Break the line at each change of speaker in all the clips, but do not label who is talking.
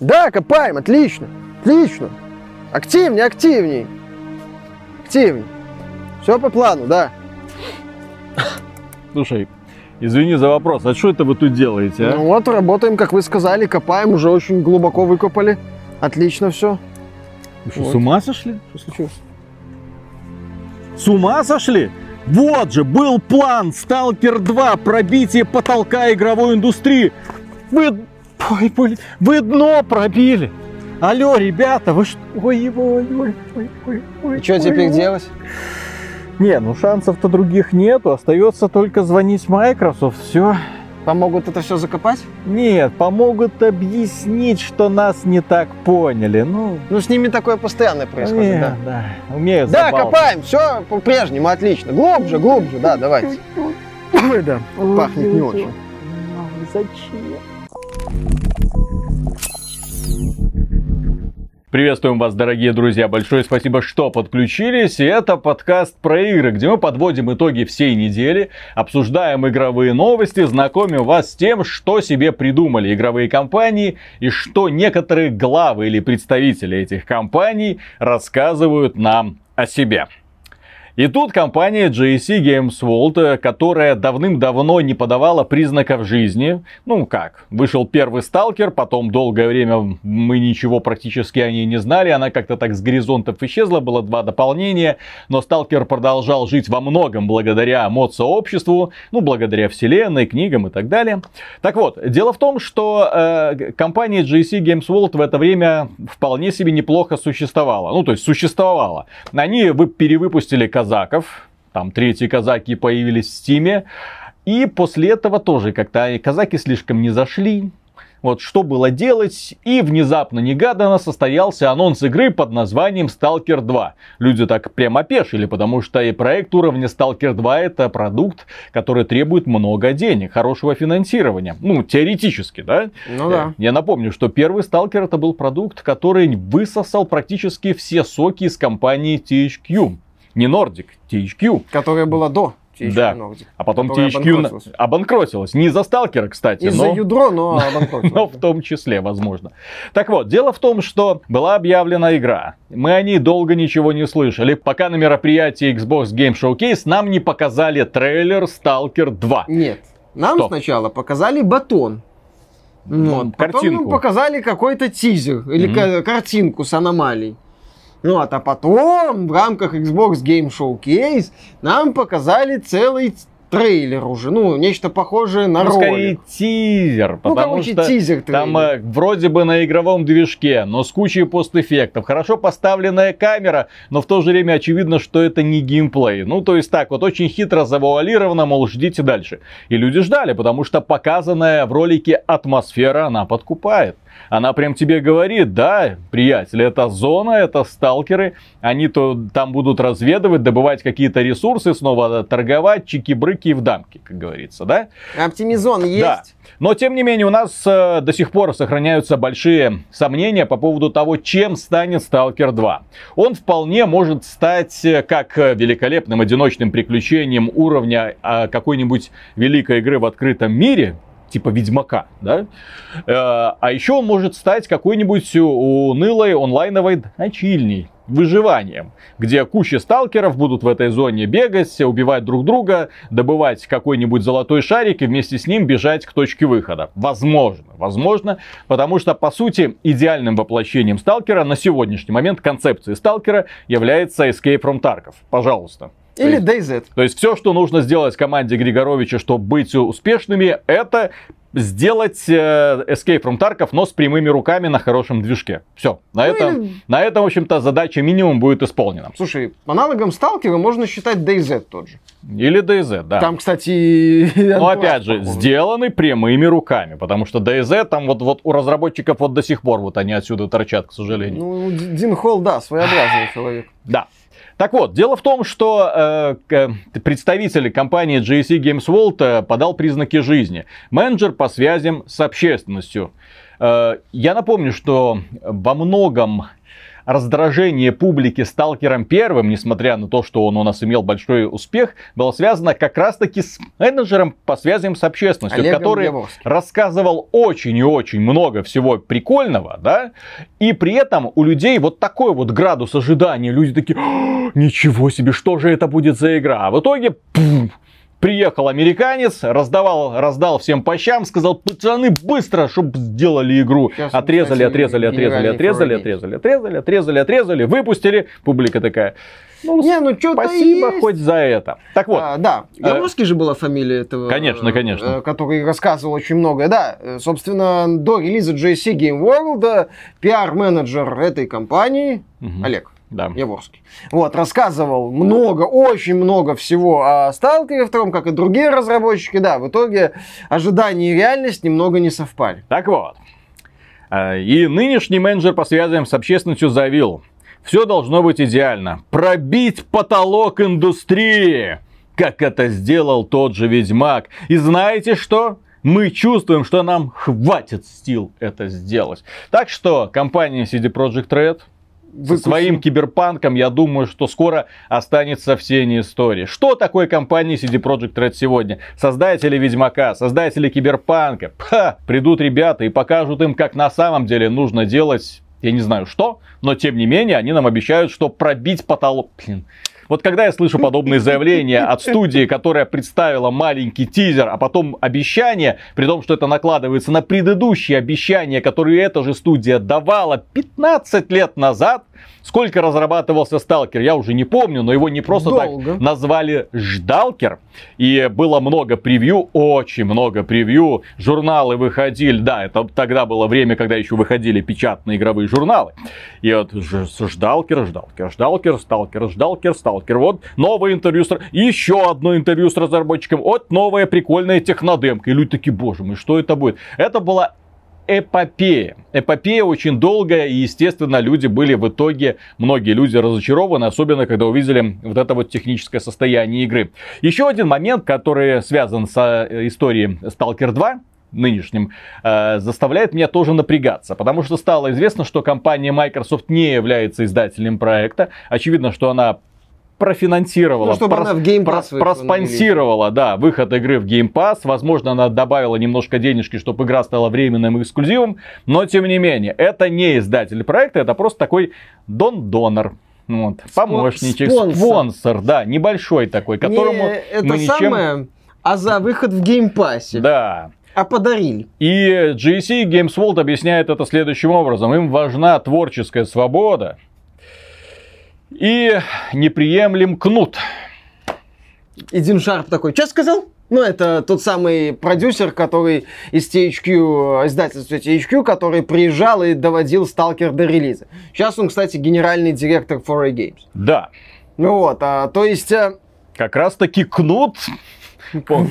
Да, копаем, отлично, отлично. Активней, активней. Активней. Все по плану, да.
Слушай, извини за вопрос, а что это вы тут делаете, а?
Ну вот, работаем, как вы сказали, копаем, уже очень глубоко выкопали. Отлично все.
Вы что,
вот.
с ума сошли? Что случилось? С ума сошли? Вот же, был план Сталкер 2, пробитие потолка игровой индустрии. Вы, ой, блин, вы дно пробили. Алло, ребята, вы что? Ой, ой, ой, ой, ой, ой.
И что
ой,
теперь
ой.
делать?
Не, ну шансов-то других нету. Остается только звонить Microsoft. Все.
Помогут это все закопать?
Нет, помогут объяснить, что нас не так поняли. Ну,
Ну, с ними такое постоянно происходит,
не,
да.
да. Умеют
Да,
забавно.
копаем, все по-прежнему, отлично. Глубже, глубже, да, давайте. Ой, да, пахнет не очень.
Зачем? Приветствуем вас, дорогие друзья. Большое спасибо, что подключились. И это подкаст про игры, где мы подводим итоги всей недели, обсуждаем игровые новости, знакомим вас с тем, что себе придумали игровые компании и что некоторые главы или представители этих компаний рассказывают нам о себе. И тут компания JC Games World, э, которая давным-давно не подавала признаков жизни. Ну как, вышел первый сталкер, потом долгое время мы ничего практически о ней не знали. Она как-то так с горизонтов исчезла, было два дополнения. Но сталкер продолжал жить во многом благодаря мод-сообществу, ну благодаря вселенной, книгам и так далее. Так вот, дело в том, что э, компания JC Games World в это время вполне себе неплохо существовала. Ну то есть существовала. Они вы перевыпустили казаков, там третьи казаки появились в Стиме. И после этого тоже как-то казаки слишком не зашли. Вот что было делать, и внезапно негаданно состоялся анонс игры под названием Stalker 2. Люди так прямо опешили, потому что и проект уровня Stalker 2 это продукт, который требует много денег, хорошего финансирования. Ну, теоретически, да?
Ну да.
Э, Я напомню, что первый Stalker это был продукт, который высосал практически все соки из компании THQ. Не Nordic, THQ.
Которая была до THQ
Да.
Nordic.
А потом THQ
обанкротилась.
обанкротилась. Не из-за Сталкера, кстати,
Из-за
но...
ядро, но обанкротилась.
Но в том числе, возможно. Так вот, дело в том, что была объявлена игра. Мы о ней долго ничего не слышали, пока на мероприятии Xbox Game Showcase нам не показали трейлер Stalker 2.
Нет. Нам
Что?
сначала показали батон.
Ну,
Вот. Потом
картинку.
нам показали какой-то тизер или ка- картинку с аномалией. Ну, а потом в рамках Xbox Game Showcase нам показали целый трейлер уже. Ну, нечто похожее на
Ну, скорее
ролик.
тизер,
Ну,
потому
короче,
что
тизер
там э, вроде бы на игровом движке, но с кучей постэффектов. Хорошо поставленная камера, но в то же время очевидно, что это не геймплей. Ну, то есть так вот, очень хитро завуалировано, мол, ждите дальше. И люди ждали, потому что показанная в ролике атмосфера, она подкупает. Она прям тебе говорит, да, приятель, это зона, это сталкеры, они то там будут разведывать, добывать какие-то ресурсы, снова торговать, чики-брыки и в дамки, как говорится, да?
Оптимизон есть.
Да. Но, тем не менее, у нас э, до сих пор сохраняются большие сомнения по поводу того, чем станет Stalker 2. Он вполне может стать э, как э, великолепным одиночным приключением уровня э, какой-нибудь великой игры в открытом мире, типа Ведьмака, да? Э, а еще он может стать какой-нибудь унылой онлайновой ночильней, выживанием, где куча сталкеров будут в этой зоне бегать, убивать друг друга, добывать какой-нибудь золотой шарик и вместе с ним бежать к точке выхода. Возможно, возможно, потому что, по сути, идеальным воплощением сталкера на сегодняшний момент концепции сталкера является Escape from Tarkov. Пожалуйста. То
Или
есть-
DayZ.
то есть все, что нужно сделать команде Григоровича, чтобы быть успешными, это сделать э, Escape from Tarkov, но с прямыми руками на хорошем движке. Все. На,
Ну
этом,
или-
на этом, в общем-то, задача минимум будет исполнена.
Слушай, аналогом сталкера можно считать DayZ тот же.
Или DayZ, да.
Там, кстати, антураж
опять же,
похож.
сделаны прямыми руками, потому что DayZ там вот, вот у разработчиков вот до сих пор вот они отсюда торчат, к сожалению.
Ну, Дин Холл, да, своеобразный человек.
Да. Так вот, дело в том, что э, к- представитель компании GSC Games World э, подал признаки жизни. Менеджер по связям с общественностью. Э, я напомню, что во многом раздражение публики Сталкером первым, несмотря на то, что он у нас имел большой успех, было связано как раз-таки с менеджером по связям с общественностью,
Олегом
который
Яворским.
рассказывал очень и очень много всего прикольного, да, и при этом у людей вот такой вот градус ожидания, люди такие, «А, ничего себе, что же это будет за игра, а в итоге пф, Приехал американец, раздавал, раздал всем по щам, сказал, пацаны, быстро, чтобы сделали игру.
Сейчас
Отрезали, отрезали, отрезали, отрезали, отрезали, отрезали, отрезали, отрезали, выпустили. Публика такая, ну,
Не, ну что-то
спасибо
есть.
хоть за это. Так вот,
А, да,
Э,
Яворский же была фамилия этого.
Конечно,
э,
конечно.
э, Который рассказывал очень многое. Да, э, собственно, до релиза JC Game World э, пиар-менеджер этой компании,
Мгм.
Олег
да.
Яворский, вот, рассказывал много, очень много всего о Сталкере втором, как и другие разработчики. Да, в итоге ожидания и реальность немного не совпали.
Так вот. э, И нынешний менеджер по связям с общественностью заявил, все должно быть идеально. Пробить потолок индустрии, как это сделал тот же Ведьмак. И знаете что? Мы чувствуем, что нам хватит сил это сделать. Так что компания CD Projekt Red со
Выкусим.
своим киберпанком, я думаю, что скоро останется в тени истории. Что такое компания CD Projekt Red сегодня? Создатели Ведьмака, создатели киберпанка. Ха, придут ребята и покажут им, как на самом деле нужно делать, я не знаю что, но тем не менее они нам обещают, что пробить потолок... Блин. Вот когда я слышу подобные заявления от студии, которая представила маленький тизер, а потом обещание, при том, что это накладывается на предыдущие обещания, которые эта же студия давала 15 лет назад, сколько разрабатывался Сталкер, я уже не помню, но его не просто
Долго.
так назвали Ждалкер. И было много превью, очень много превью. Журналы выходили, да, это тогда было время, когда еще выходили печатные игровые журналы. И вот Ждалкер, Ждалкер, Ждалкер, Сталкер, Ждалкер, Сталкер. Вот новое интервью с... Еще одно интервью с разработчиком. Вот новая прикольная технодемка. И люди такие, боже мой, что это будет? Это была эпопея. Эпопея очень долгая, и, естественно, люди были в итоге, многие люди разочарованы, особенно когда увидели вот это вот техническое состояние игры. Еще один момент, который связан с э, историей Stalker 2, нынешним, э, заставляет меня тоже напрягаться, потому что стало известно, что компания Microsoft не является издателем проекта. Очевидно, что она профинансировала,
Ну, чтобы
прос-
она в Game Pass
прос- проспонсировала, да, выход игры в Game Pass. Возможно, она добавила немножко денежки, чтобы игра стала временным эксклюзивом. Но, тем не менее, это не издатель проекта, это просто такой дон-донор. Вот, помощничек,
спонсор.
спонсор, да, небольшой такой, которому
Не это
мы ничем...
самое, а за выход в Game Pass е.
Да,
А подарили.
и GSC Games World объясняет это следующим образом. Им важна творческая свобода и неприемлем кнут.
И Дин Шарп такой, что сказал? Ну, это тот самый продюсер, который из THQ, издательства THQ, который приезжал и доводил Сталкер до релиза. Сейчас он, кстати, генеральный директор 4A Games.
Да,
Ну вот, а, то есть... э,
как раз таки кнут,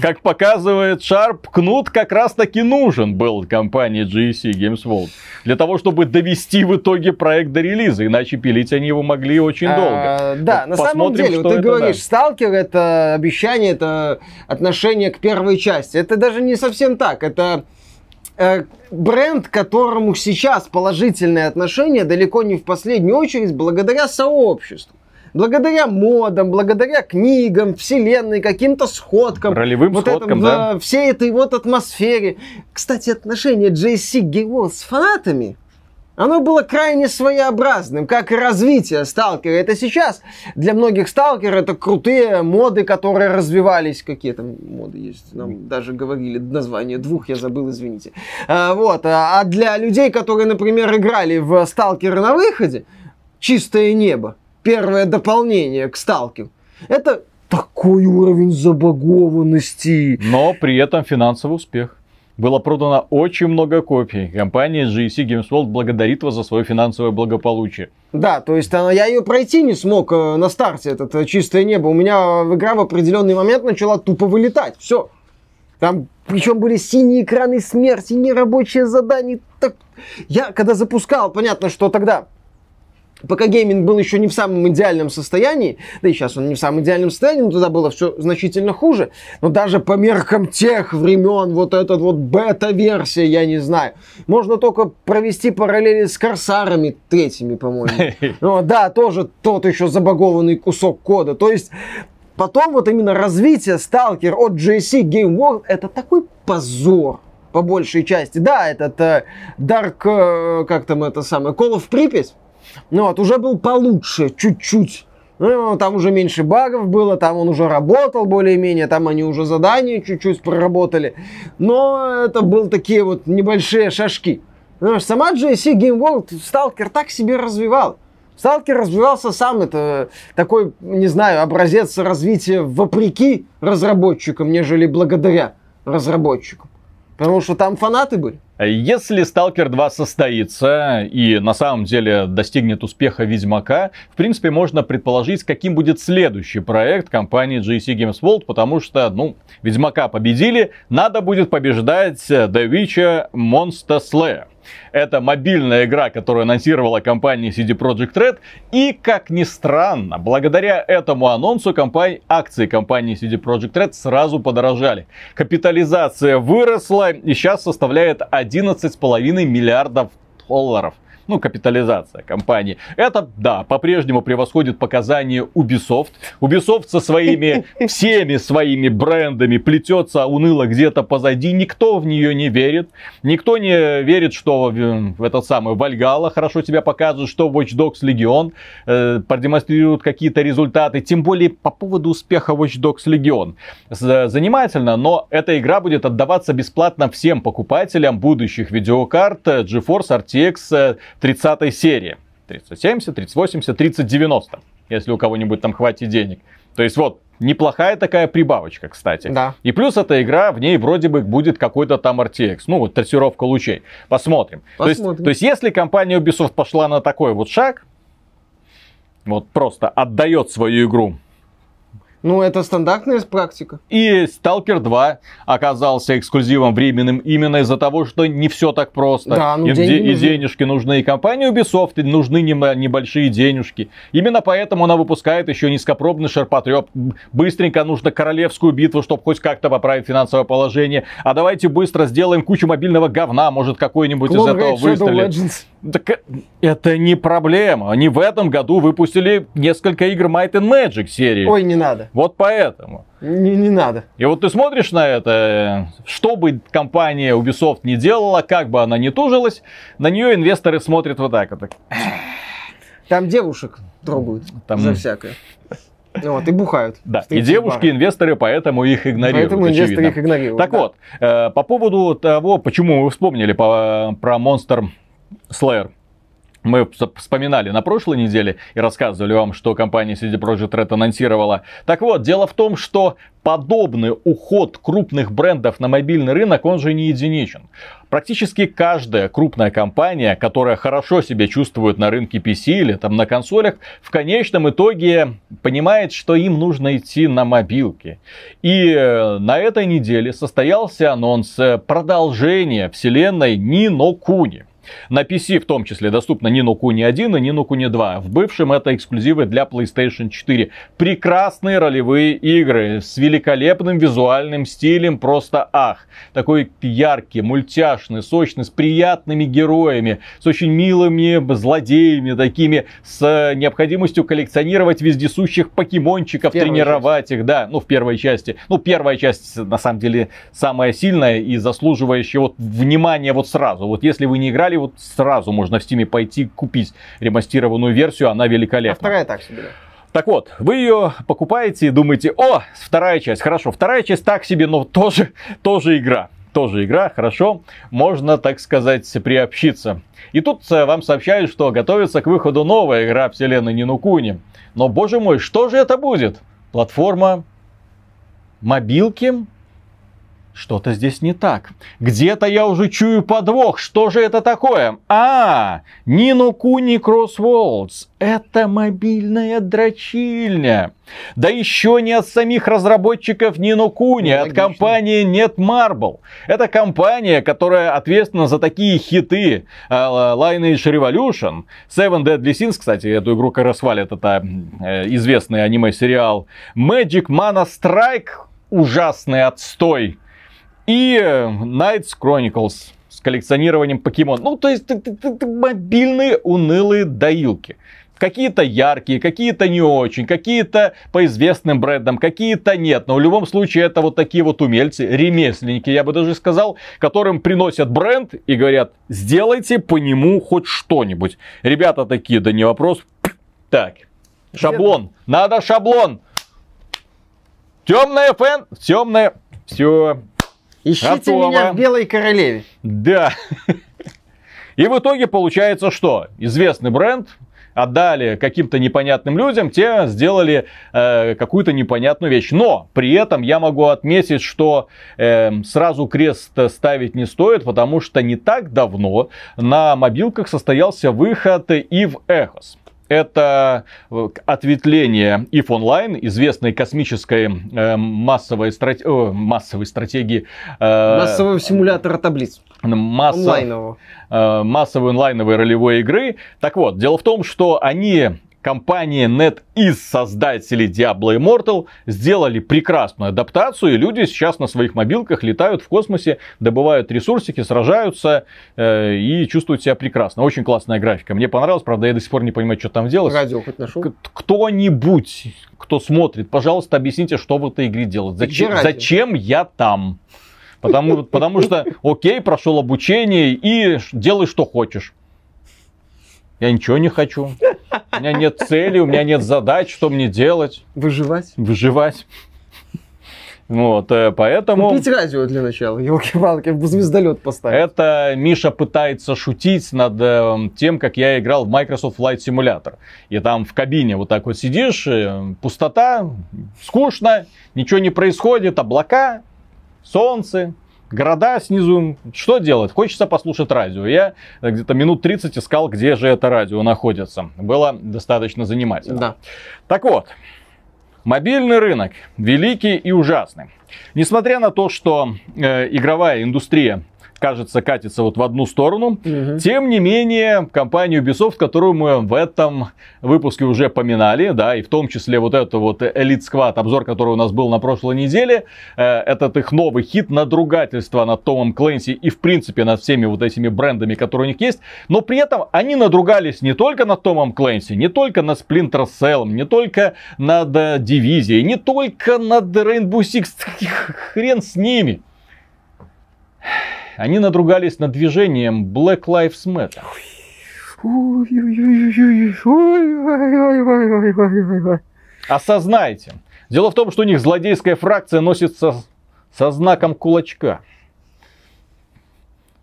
как показывает Шарп, кнут как раз таки нужен был компании GSC Games World. Для того, чтобы довести в итоге проект до релиза, иначе пилить они его могли очень долго.
А, да,
Вот
на самом деле, вот ты говоришь, сталкер это обещание, это отношение к первой части. Это даже не совсем так. Это э, бренд, к которому сейчас положительное отношение далеко не в последнюю очередь благодаря сообществу. Благодаря модам, благодаря книгам, вселенной, каким-то сходкам.
Ролевым
вот
сходкам,
этом,
да.
Всей этой вот атмосфере. Кстати, отношение JC Geo с фанатами, оно было крайне своеобразным, как и развитие сталкера. Это сейчас для многих сталкер это крутые моды, которые развивались. Какие там моды есть? Нам даже говорили название двух, я забыл, извините. А, вот. А а для людей, которые, например, играли в сталкеры на выходе, чистое небо, первое дополнение к сталкеру, это такой уровень забагованности.
Но при этом финансовый успех. Было продано очень много копий. Компания GSC Games World благодарит вас за свое финансовое благополучие.
Да, то есть она, я ее пройти не смог э, на старте, это э, чистое небо. У меня в игра в определенный момент начала тупо вылетать. Все. Там причем были синие экраны смерти, нерабочие задания. Так... Я когда запускал, понятно, что тогда пока гейминг был еще не в самом идеальном состоянии, да и сейчас он не в самом идеальном состоянии, но тогда было все значительно хуже, но даже по меркам тех времен, вот этот вот бета-версия, я не знаю, можно только провести параллели с корсарами третьими, по-моему. Ну, да, тоже тот еще забагованный кусок кода. То есть потом вот именно развитие Stalker от GSC Game World это такой позор по большей части. Да, этот э, Dark, э, как там это самое, Call of Припять, ну вот, уже был получше, чуть-чуть. Ну, там уже меньше багов было, там он уже работал более-менее, там они уже задания чуть-чуть проработали. Но это были такие вот небольшие шажки. Потому что сама GSC Game World Stalker так себе развивал. Сталкер развивался сам, это такой, не знаю, образец развития вопреки разработчикам, нежели благодаря разработчикам. Потому что там фанаты были.
Если Сталкер 2 состоится и на самом деле достигнет успеха Ведьмака, в принципе, можно предположить, каким будет следующий проект компании GC Games World, потому что, ну, Ведьмака победили, надо будет побеждать The Witcher Monster Slayer. Это мобильная игра, которую анонсировала компания CD Projekt Red. И, как ни странно, благодаря этому анонсу компания, акции компании CD Projekt Red сразу подорожали. Капитализация выросла и сейчас составляет 11,5 миллиардов долларов ну, капитализация компании. Это, да, по-прежнему превосходит показания Ubisoft. Ubisoft со своими, всеми своими брендами плетется уныло где-то позади. Никто в нее не верит. Никто не верит, что в этот самый Вальгала хорошо тебя покажет, что Watch Dogs Legion э, продемонстрируют какие-то результаты. Тем более по поводу успеха Watch Dogs Legion. Занимательно, но эта игра будет отдаваться бесплатно всем покупателям будущих видеокарт GeForce RTX 30 серии. 3070, 3080, 3090, если у кого-нибудь там хватит денег. То есть вот, неплохая такая прибавочка, кстати.
Да.
И плюс эта игра, в ней вроде бы будет какой-то там RTX, ну вот трассировка лучей. Посмотрим. Посмотрим. То есть, то есть если компания Ubisoft пошла на такой вот шаг, вот просто отдает свою игру
ну, это стандартная практика.
И Stalker 2 оказался эксклюзивом временным именно из-за того, что не все так просто.
Да, ну,
и,
деньги
и денежки нужны. И компании Ubisoft нужны небольшие денежки. Именно поэтому она выпускает еще низкопробный ширпотреб. Быстренько нужно королевскую битву, чтобы хоть как-то поправить финансовое положение. А давайте быстро сделаем кучу мобильного говна, может какой-нибудь из этого выстрелит. Так э, это не проблема. Они в этом году выпустили несколько игр Might and Magic серии.
Ой, не надо.
Вот поэтому.
Не, не надо.
И вот ты смотришь на это, что бы компания Ubisoft не делала, как бы она ни тужилась, на нее инвесторы смотрят вот так вот.
Там девушек трогают Там... за всякое. Вот, и бухают.
Да, и девушки-инвесторы, поэтому их игнорируют.
Поэтому инвесторы их игнорируют.
Так
да.
вот, э, по поводу того, почему мы вспомнили по, про Monster Slayer мы вспоминали на прошлой неделе и рассказывали вам, что компания CD Projekt Red анонсировала. Так вот, дело в том, что подобный уход крупных брендов на мобильный рынок, он же не единичен. Практически каждая крупная компания, которая хорошо себя чувствует на рынке PC или там на консолях, в конечном итоге понимает, что им нужно идти на мобилки. И э, на этой неделе состоялся анонс продолжения вселенной Нино Куни. На PC в том числе доступно Nino Kuni 1 и Nino Kuni 2. В бывшем это эксклюзивы для PlayStation 4. Прекрасные ролевые игры с великолепным визуальным стилем, просто ах. Такой яркий, мультяшный, сочный, с приятными героями, с очень милыми злодеями, такими, с необходимостью коллекционировать вездесущих покемончиков, тренировать часть. их, да, ну в первой части. Ну первая часть на самом деле самая сильная и заслуживающая вот внимания вот сразу. Вот если вы не играли вот сразу можно в Стиме пойти купить ремастированную версию, она великолепна. А
вторая так себе.
Так вот, вы ее покупаете и думаете, о, вторая часть, хорошо, вторая часть так себе, но тоже, тоже игра. Тоже игра, хорошо, можно, так сказать, приобщиться. И тут э, вам сообщают, что готовится к выходу новая игра вселенной Нинукуни. Но, боже мой, что же это будет? Платформа мобилки? Что-то здесь не так. Где-то я уже чую подвох. Что же это такое? А, Нину Куни Кроссволдс. Это мобильная дрочильня. Да еще не от самих разработчиков Нину Куни, а от компании Netmarble. Это компания, которая ответственна за такие хиты uh, Lineage Revolution, Seven Deadly Sins, кстати, эту игру как раз хвалят, это э, известный аниме-сериал, Magic Mana Strike, ужасный отстой, и Knights Chronicles с коллекционированием покемон. Ну, то есть, это мобильные унылые доилки. Какие-то яркие, какие-то не очень, какие-то по известным брендам, какие-то нет. Но в любом случае это вот такие вот умельцы, ремесленники, я бы даже сказал, которым приносят бренд и говорят, сделайте по нему хоть что-нибудь. Ребята такие, да не вопрос. Так, шаблон, надо шаблон. Темная фэн, темная, все,
Ищите Готово. меня в Белой Королеве.
Да. И в итоге получается что? Известный бренд отдали каким-то непонятным людям, те сделали э, какую-то непонятную вещь. Но при этом я могу отметить, что э, сразу крест ставить не стоит, потому что не так давно на мобилках состоялся выход и в Эхос это э, ответвление IF Online, известной космической э, массовой, страт... О, массовой стратегии.
Э, Массового симулятора таблиц.
Масса... Онлайнового. Э, массовой онлайновой ролевой игры. Так вот, дело в том, что они компания NetEase, создатели Diablo Immortal, сделали прекрасную адаптацию, и люди сейчас на своих мобилках летают в космосе, добывают ресурсики, сражаются э, и чувствуют себя прекрасно. Очень классная графика. Мне понравилось, правда, я до сих пор не понимаю, что там делать.
Радио хоть нашел?
Кто-нибудь, кто смотрит, пожалуйста, объясните, что в этой игре делать. Зачем, зачем я там? Потому, потому что, окей, прошел обучение и делай, что хочешь. Я ничего не хочу. У меня нет цели, у меня нет задач, что мне делать.
Выживать.
Выживать. Вот, э, поэтому...
Купить радио для начала, елки-палки, звездолет поставить.
Это Миша пытается шутить над э, тем, как я играл в Microsoft Flight Simulator. И там в кабине вот так вот сидишь, э, пустота, скучно, ничего не происходит, облака, солнце, города снизу. Что делать? Хочется послушать радио. Я где-то минут 30 искал, где же это радио находится. Было достаточно занимательно.
Да.
Так вот, мобильный рынок великий и ужасный. Несмотря на то, что э, игровая индустрия кажется, катится вот в одну сторону. Угу. Тем не менее, компания Ubisoft, которую мы в этом выпуске уже поминали, да, и в том числе вот это вот Elite Squad, обзор, который у нас был на прошлой неделе, э, этот их новый хит, надругательство над Томом Клэнси и, в принципе, над всеми вот этими брендами, которые у них есть. Но при этом они надругались не только над Томом Клэнси, не только над Splinter Cell, не только над э, Дивизией, не только над Rainbow Six, хрен с ними. Они надругались над движением Black Lives Matter. Осознайте. Дело в том, что у них злодейская фракция носится со знаком кулачка.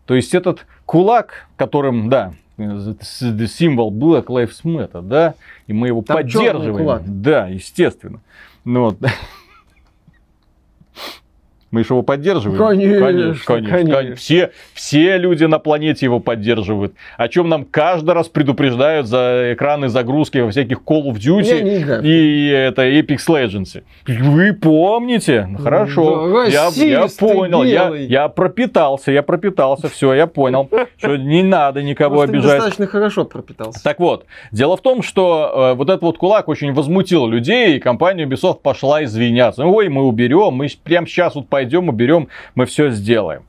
То есть этот кулак, которым, да, символ Black Lives Matter, да, и мы его Там поддерживаем. Да, естественно. Ну, вот. Мы же его поддерживаем.
Конечно, конечно, конечно. конечно.
Все, все люди на планете его поддерживают. О чем нам каждый раз предупреждают за экраны загрузки во всяких Call of Duty и это Apex Legends. Вы помните? Хорошо. Да, я, я понял. Я, я пропитался, я пропитался. Все, я понял. Что не надо никого обижать.
достаточно хорошо пропитался.
Так вот, дело в том, что э, вот этот вот кулак очень возмутил людей, и компания Ubisoft пошла извиняться. Ой, мы уберем, мы прямо сейчас вот пойдем пойдем, уберем, мы все сделаем.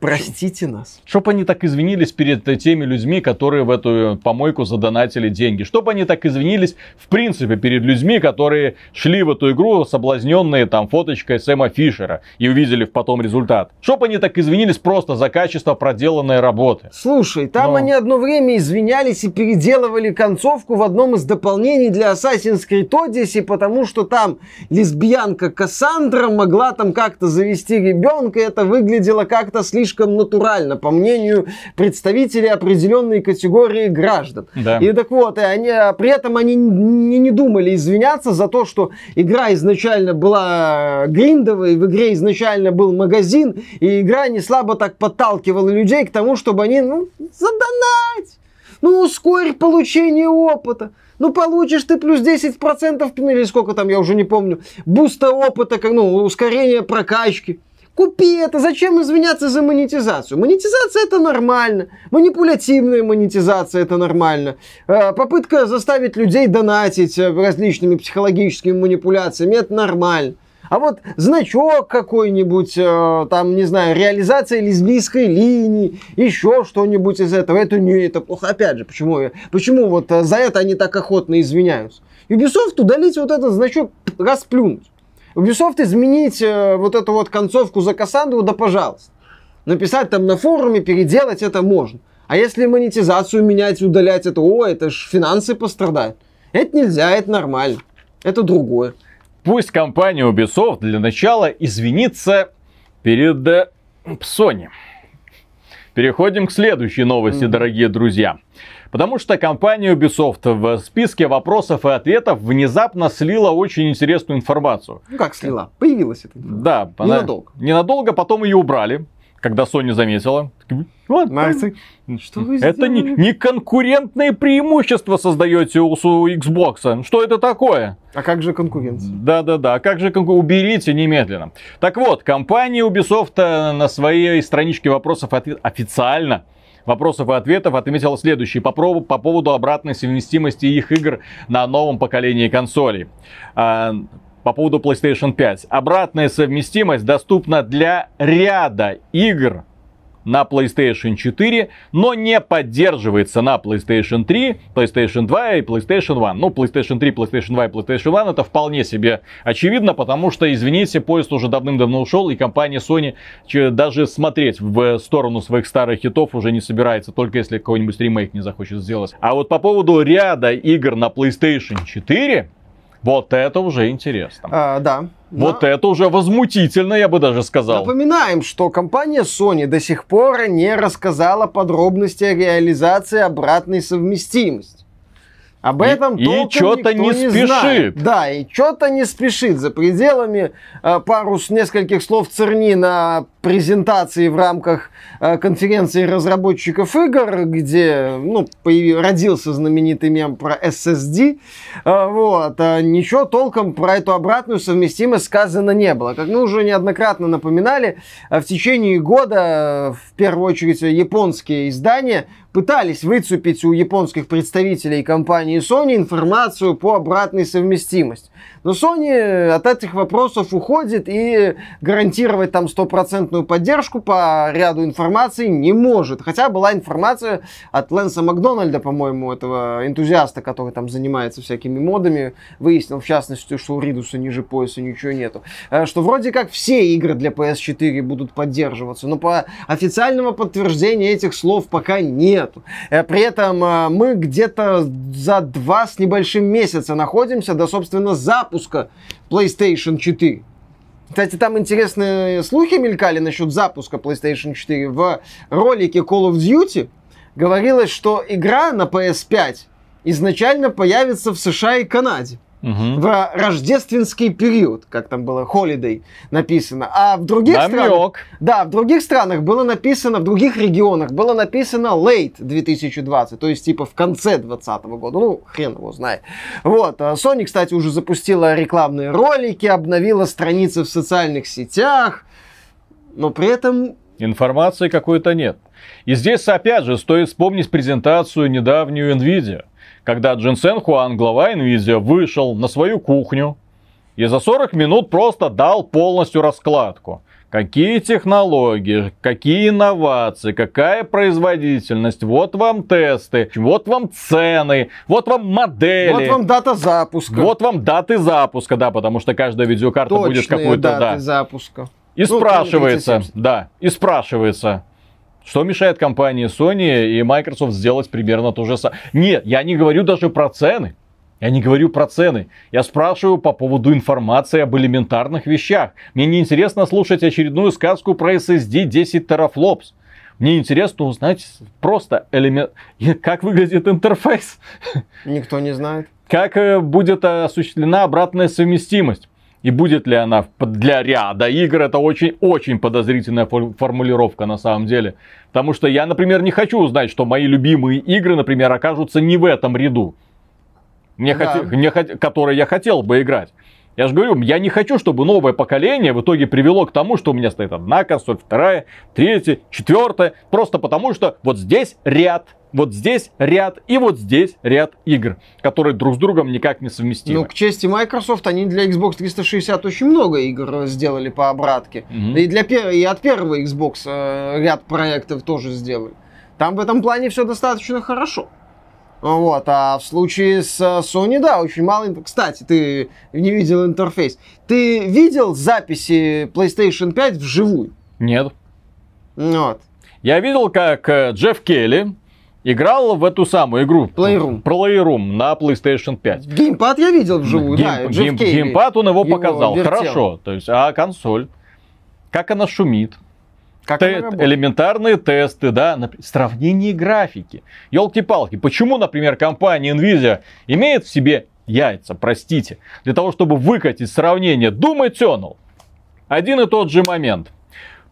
Простите нас.
Чтоб они так извинились перед теми людьми, которые в эту помойку задонатили деньги. Чтоб они так извинились, в принципе, перед людьми, которые шли в эту игру, соблазненные там фоточкой Сэма Фишера и увидели потом результат. Чтоб они так извинились просто за качество проделанной работы.
Слушай, там Но... они одно время извинялись и переделывали концовку в одном из дополнений для Assassin's Creed Odyssey, потому что там лесбиянка Кассандра могла там как-то завести ребенка, и это выглядело как-то слишком слишком натурально, по мнению представителей определенной категории граждан.
Да.
И так вот, и они, при этом они не, не думали извиняться за то, что игра изначально была гриндовой, в игре изначально был магазин, и игра не слабо так подталкивала людей к тому, чтобы они, ну, задонать, ну, ускорь получение опыта. Ну, получишь ты плюс 10%, ну, или сколько там, я уже не помню, буста опыта, ну, ускорение прокачки. Купи это, зачем извиняться за монетизацию? Монетизация это нормально, манипулятивная монетизация это нормально, Э, попытка заставить людей донатить э, различными психологическими манипуляциями это нормально. А вот значок какой-нибудь, э, там, не знаю, реализация лесбийской линии, еще что-нибудь из этого, это не, это плохо. Опять же, почему, почему вот за это они так охотно извиняются? Ubisoft удалить вот этот значок, расплюнуть. Ubisoft изменить э, вот эту вот концовку за Кассандру, да пожалуйста. Написать там на форуме, переделать это можно. А если монетизацию менять, удалять, это, о, это ж финансы пострадают. Это нельзя, это нормально. Это другое.
Пусть компания Ubisoft для начала извинится перед э, Sony. Переходим к следующей новости, дорогие друзья. Потому что компания Ubisoft в списке вопросов и ответов внезапно слила очень интересную информацию.
Ну как слила? Появилась это.
Да,
Ненадолго.
Она, ненадолго потом ее убрали, когда Sony заметила. Вот,
Марсы, что вы
это не,
сделали?
не конкурентное преимущество создаете у, у Xbox. Что это такое?
А как же конкуренция?
Да-да-да, а как же конку- уберите немедленно. Так вот, компания Ubisoft э, на своей страничке вопросов и ответ- официально вопросов и ответов отметила следующее по, по поводу обратной совместимости их игр на новом поколении консолей. А, по поводу PlayStation 5. Обратная совместимость доступна для ряда игр на PlayStation 4, но не поддерживается на PlayStation 3, PlayStation 2 и PlayStation 1. Ну, PlayStation 3, PlayStation 2 и PlayStation 1 это вполне себе очевидно, потому что, извините, поезд уже давным-давно ушел, и компания Sony даже смотреть в сторону своих старых хитов уже не собирается, только если какой-нибудь ремейк не захочет сделать. А вот по поводу ряда игр на PlayStation 4, вот это уже интересно.
А, да.
Вот
Но
это уже возмутительно, я бы даже сказал.
Напоминаем, что компания Sony до сих пор не рассказала подробности о реализации обратной совместимости. Об
И-
этом
и
толком
чё-то
никто
не
знает.
спешит.
Да, и что-то не спешит. За пределами э, пару с нескольких слов Церни на презентации в рамках э, конференции разработчиков игр, где ну, появи- родился знаменитый мем про SSD. Э, вот. а ничего толком про эту обратную совместимость сказано не было. Как мы уже неоднократно напоминали, э, в течение года, э, в первую очередь, э, японские издания пытались выцепить у японских представителей компании Sony информацию по обратной совместимости. Но Sony от этих вопросов уходит и гарантировать там стопроцентную поддержку по ряду информации не может. Хотя была информация от Лэнса Макдональда, по-моему, этого энтузиаста, который там занимается всякими модами, выяснил в частности, что у Ридуса ниже пояса ничего нету. Э, Что вроде как все игры для PS4 будут поддерживаться, но по официального подтверждения этих слов пока нету. Э, При этом э, мы где-то за два с небольшим месяца находимся до, собственно, запуска PlayStation 4. Кстати, там интересные слухи мелькали насчет запуска PlayStation 4. В ролике Call of Duty говорилось, что игра на PS5 изначально появится в США и Канаде
Мгм.
в рождественский период, как там было, holiday написано. А в других странах...
Намек.
Да, в других странах было написано, в других регионах было написано late 2020, то есть типа в конце 2020 года. Ну, хрен его знает. Вот. а Sony, кстати, уже запустила рекламные ролики, обновила страницы в социальных сетях, но при этом
Информации какой-то нет. И здесь, опять же, стоит вспомнить презентацию недавнюю NVIDIA, когда Джинсен Хуан, глава NVIDIA, вышел на свою кухню и за 40 минут просто дал полностью раскладку. Какие технологии, какие инновации, какая производительность, вот вам тесты, вот вам цены, вот вам модели.
вот вам дата запуска.
Вот вам даты запуска, да, потому что каждая видеокарта будет
Точные
какой-то,
даты
да.
запуска.
И
Ну,
спрашивается,
3070.
да, и спрашивается, что мешает компании Sony и Microsoft сделать примерно то же самое. Нет, я не говорю даже про цены. Я не говорю про цены. Я спрашиваю по поводу информации об элементарных вещах. Мне не интересно слушать очередную сказку про SSD 10 терафлопс. Мне интересно узнать просто элемент... как выглядит интерфейс.
Никто не знает.
Как э, будет осуществлена обратная совместимость. И будет ли она для ряда игр, это очень-очень подозрительная формулировка на самом деле. Потому что я, например, не хочу узнать, что мои любимые игры, например, окажутся не в этом ряду, мне да. хот... мне хот... которые я хотел бы играть. Я же говорю, я не хочу, чтобы новое поколение в итоге привело к тому, что у меня стоит одна консоль, вторая, третья, четвертая. Просто потому, что вот здесь ряд вот здесь ряд и вот здесь ряд игр, которые друг с другом никак не совместимы.
Ну, к чести Microsoft, они для Xbox 360 очень много игр сделали по обратке. Угу. И, для, и от первого Xbox э, ряд проектов тоже сделали. Там в этом плане все достаточно хорошо. Вот, а в случае с э, Sony, да, очень мало. Кстати, ты не видел интерфейс. Ты видел записи PlayStation 5 вживую?
Нет.
Вот.
Я видел, как э, Джефф Кейли играл в эту самую игру.
Playroom.
Playroom на PlayStation 5.
Геймпад я видел вживую,
Гейм,
да.
Гейм, геймпад он его, его показал. Вертел. Хорошо. То есть, а консоль? Как она шумит? Как Те- элементарные тесты, да, сравнение графики. Елки-палки, почему, например, компания Nvidia имеет в себе яйца, простите, для того, чтобы выкатить сравнение Doom Eternal? Один и тот же момент –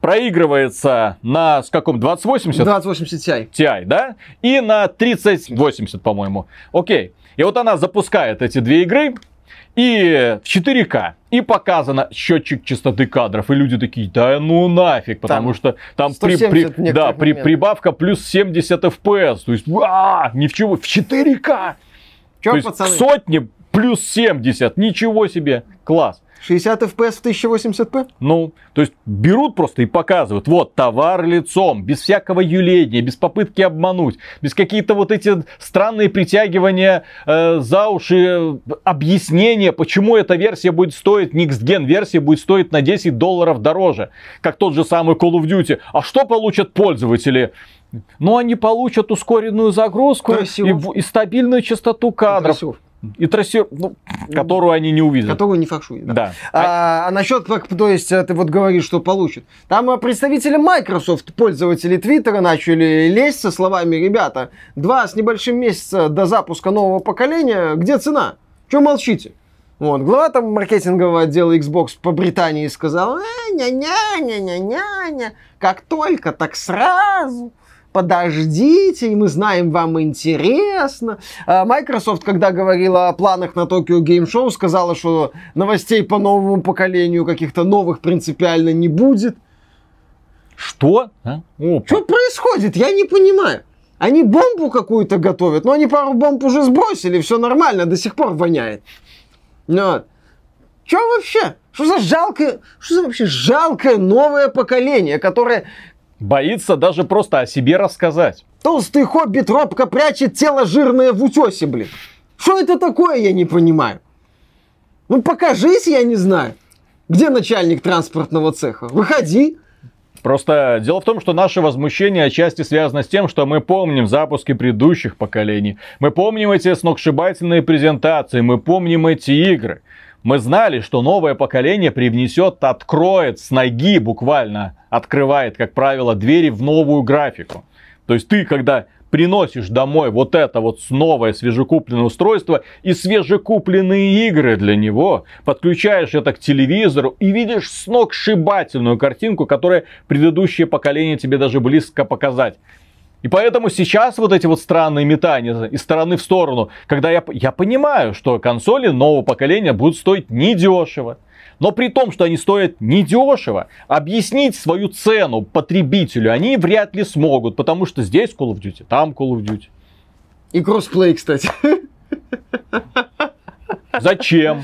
проигрывается на с каком 2080?
2080 Ti.
Ti, да? И на 3080, по-моему. Окей. И вот она запускает эти две игры, и в 4К. И показано счетчик частоты кадров. И люди такие, да ну нафиг, потому там что там при, при, да, при, прибавка плюс 70 FPS. То есть, а, ни в чего, в 4К. Чё, То есть, пацаны? сотни плюс 70. Ничего себе. Класс.
60 FPS в 1080p?
Ну, то есть берут просто и показывают, вот, товар лицом, без всякого юления, без попытки обмануть, без какие-то вот эти странные притягивания э, за уши, объяснения, почему эта версия будет стоить, Next Gen версия будет стоить на 10 долларов дороже, как тот же самый Call of Duty. А что получат пользователи? Ну, они получат ускоренную загрузку и, и стабильную частоту кадров. Красиво. И трассер, ну, которую они не увидят.
Которую не факшуют. Да. да. А, а насчет, то есть, ты вот говоришь, что получат. Там а, представители Microsoft, пользователи Твиттера, начали лезть со словами, ребята, два с небольшим месяца до запуска нового поколения, где цена? Че молчите? Вот, глава там маркетингового отдела Xbox по Британии сказал, э, ня-ня-ня-ня-ня-ня, как только, так сразу подождите, и мы знаем, вам интересно. А Microsoft, когда говорила о планах на Tokyo Game Show, сказала, что новостей по новому поколению каких-то новых принципиально не будет.
Что?
А? Что происходит? Я не понимаю. Они бомбу какую-то готовят, но они пару бомб уже сбросили, все нормально, до сих пор воняет. Вот. Что вообще? Что за жалкое, что за вообще жалкое новое поколение, которое
Боится даже просто о себе рассказать.
Толстый хоббит робко прячет тело жирное в утесе, блин. Что это такое, я не понимаю. Ну покажись, я не знаю. Где начальник транспортного цеха? Выходи.
Просто дело в том, что наше возмущение отчасти связано с тем, что мы помним запуски предыдущих поколений. Мы помним эти сногсшибательные презентации, мы помним эти игры. Мы знали, что новое поколение привнесет, откроет с ноги буквально, открывает, как правило, двери в новую графику. То есть ты, когда приносишь домой вот это вот новое свежекупленное устройство и свежекупленные игры для него, подключаешь это к телевизору и видишь сногсшибательную картинку, которая предыдущее поколение тебе даже близко показать. И поэтому сейчас вот эти вот странные метания из стороны в сторону, когда я, я понимаю, что консоли нового поколения будут стоить недешево. Но при том, что они стоят недешево, объяснить свою цену потребителю они вряд ли смогут, потому что здесь Call of Duty, там Call of Duty.
И кроссплей, кстати.
Зачем?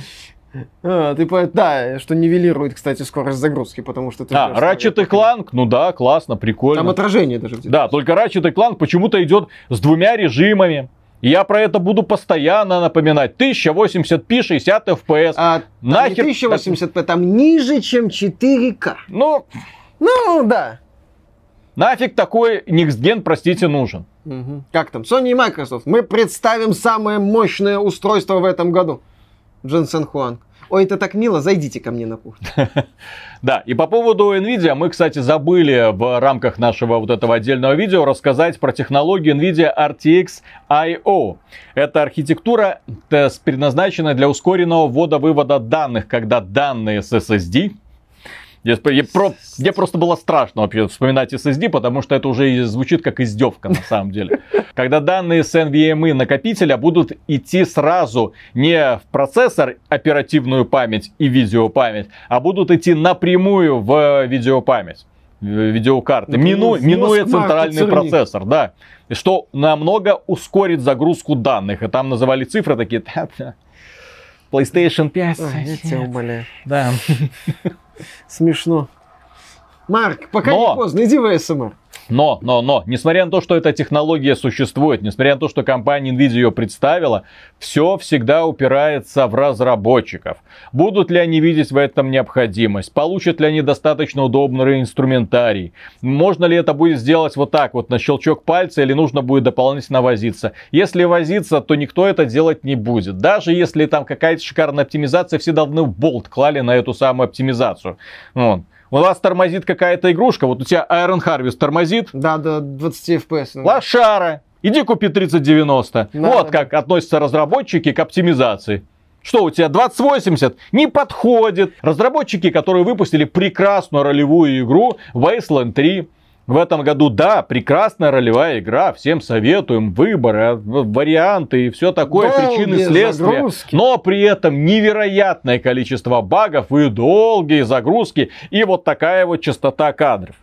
А, ты по... Да, что нивелирует, кстати, скорость загрузки, потому что ты...
А, Ratchet и Clank, ну да, классно, прикольно.
Там отражение даже.
Да, только Ratchet и Clank почему-то идет с двумя режимами. Я про это буду постоянно напоминать. 1080p, 60 FPS.
А, Нахер... 1080p, там ниже, чем 4К.
Ну...
Ну, да.
Нафиг такой Gen, простите, нужен?
Угу. Как там? Sony и Microsoft. Мы представим самое мощное устройство в этом году. Дженсен Хуанг. Ой, это так мило, зайдите ко мне на кухню.
Да, и по поводу NVIDIA, мы, кстати, забыли в рамках нашего вот этого отдельного видео рассказать про технологию NVIDIA RTX I.O. Это архитектура, предназначенная для ускоренного ввода-вывода данных, когда данные с SSD я, про, мне просто было страшно вообще вспоминать SSD, потому что это уже звучит как издевка на самом деле. Когда данные с NVMe накопителя будут идти сразу не в процессор, оперативную память и видеопамять, а будут идти напрямую в видеопамять видеокарты, мину, минуя центральный процессор, да. Что намного ускорит загрузку данных. И там называли цифры такие. PlayStation 5. Ой,
я тебя умоляю.
Да.
Смешно. Марк, пока Но... не поздно, иди в СМР.
Но, но, но, несмотря на то, что эта технология существует, несмотря на то, что компания Nvidia ее представила, все всегда упирается в разработчиков. Будут ли они видеть в этом необходимость? Получат ли они достаточно удобный инструментарий? Можно ли это будет сделать вот так вот, на щелчок пальца, или нужно будет дополнительно возиться? Если возиться, то никто это делать не будет. Даже если там какая-то шикарная оптимизация, все давно в болт клали на эту самую оптимизацию. Вот у вас тормозит какая-то игрушка, вот у тебя Iron Harvest тормозит.
Да, до 20 FPS.
Лошара, иди купи 3090. Да, вот да, как да. относятся разработчики к оптимизации. Что у тебя 2080 не подходит. Разработчики, которые выпустили прекрасную ролевую игру Wasteland 3, в этом году, да, прекрасная ролевая игра, всем советуем, выборы, варианты и все такое, долгие причины следствия. Загрузки. Но при этом невероятное количество багов и долгие загрузки, и вот такая вот частота кадров.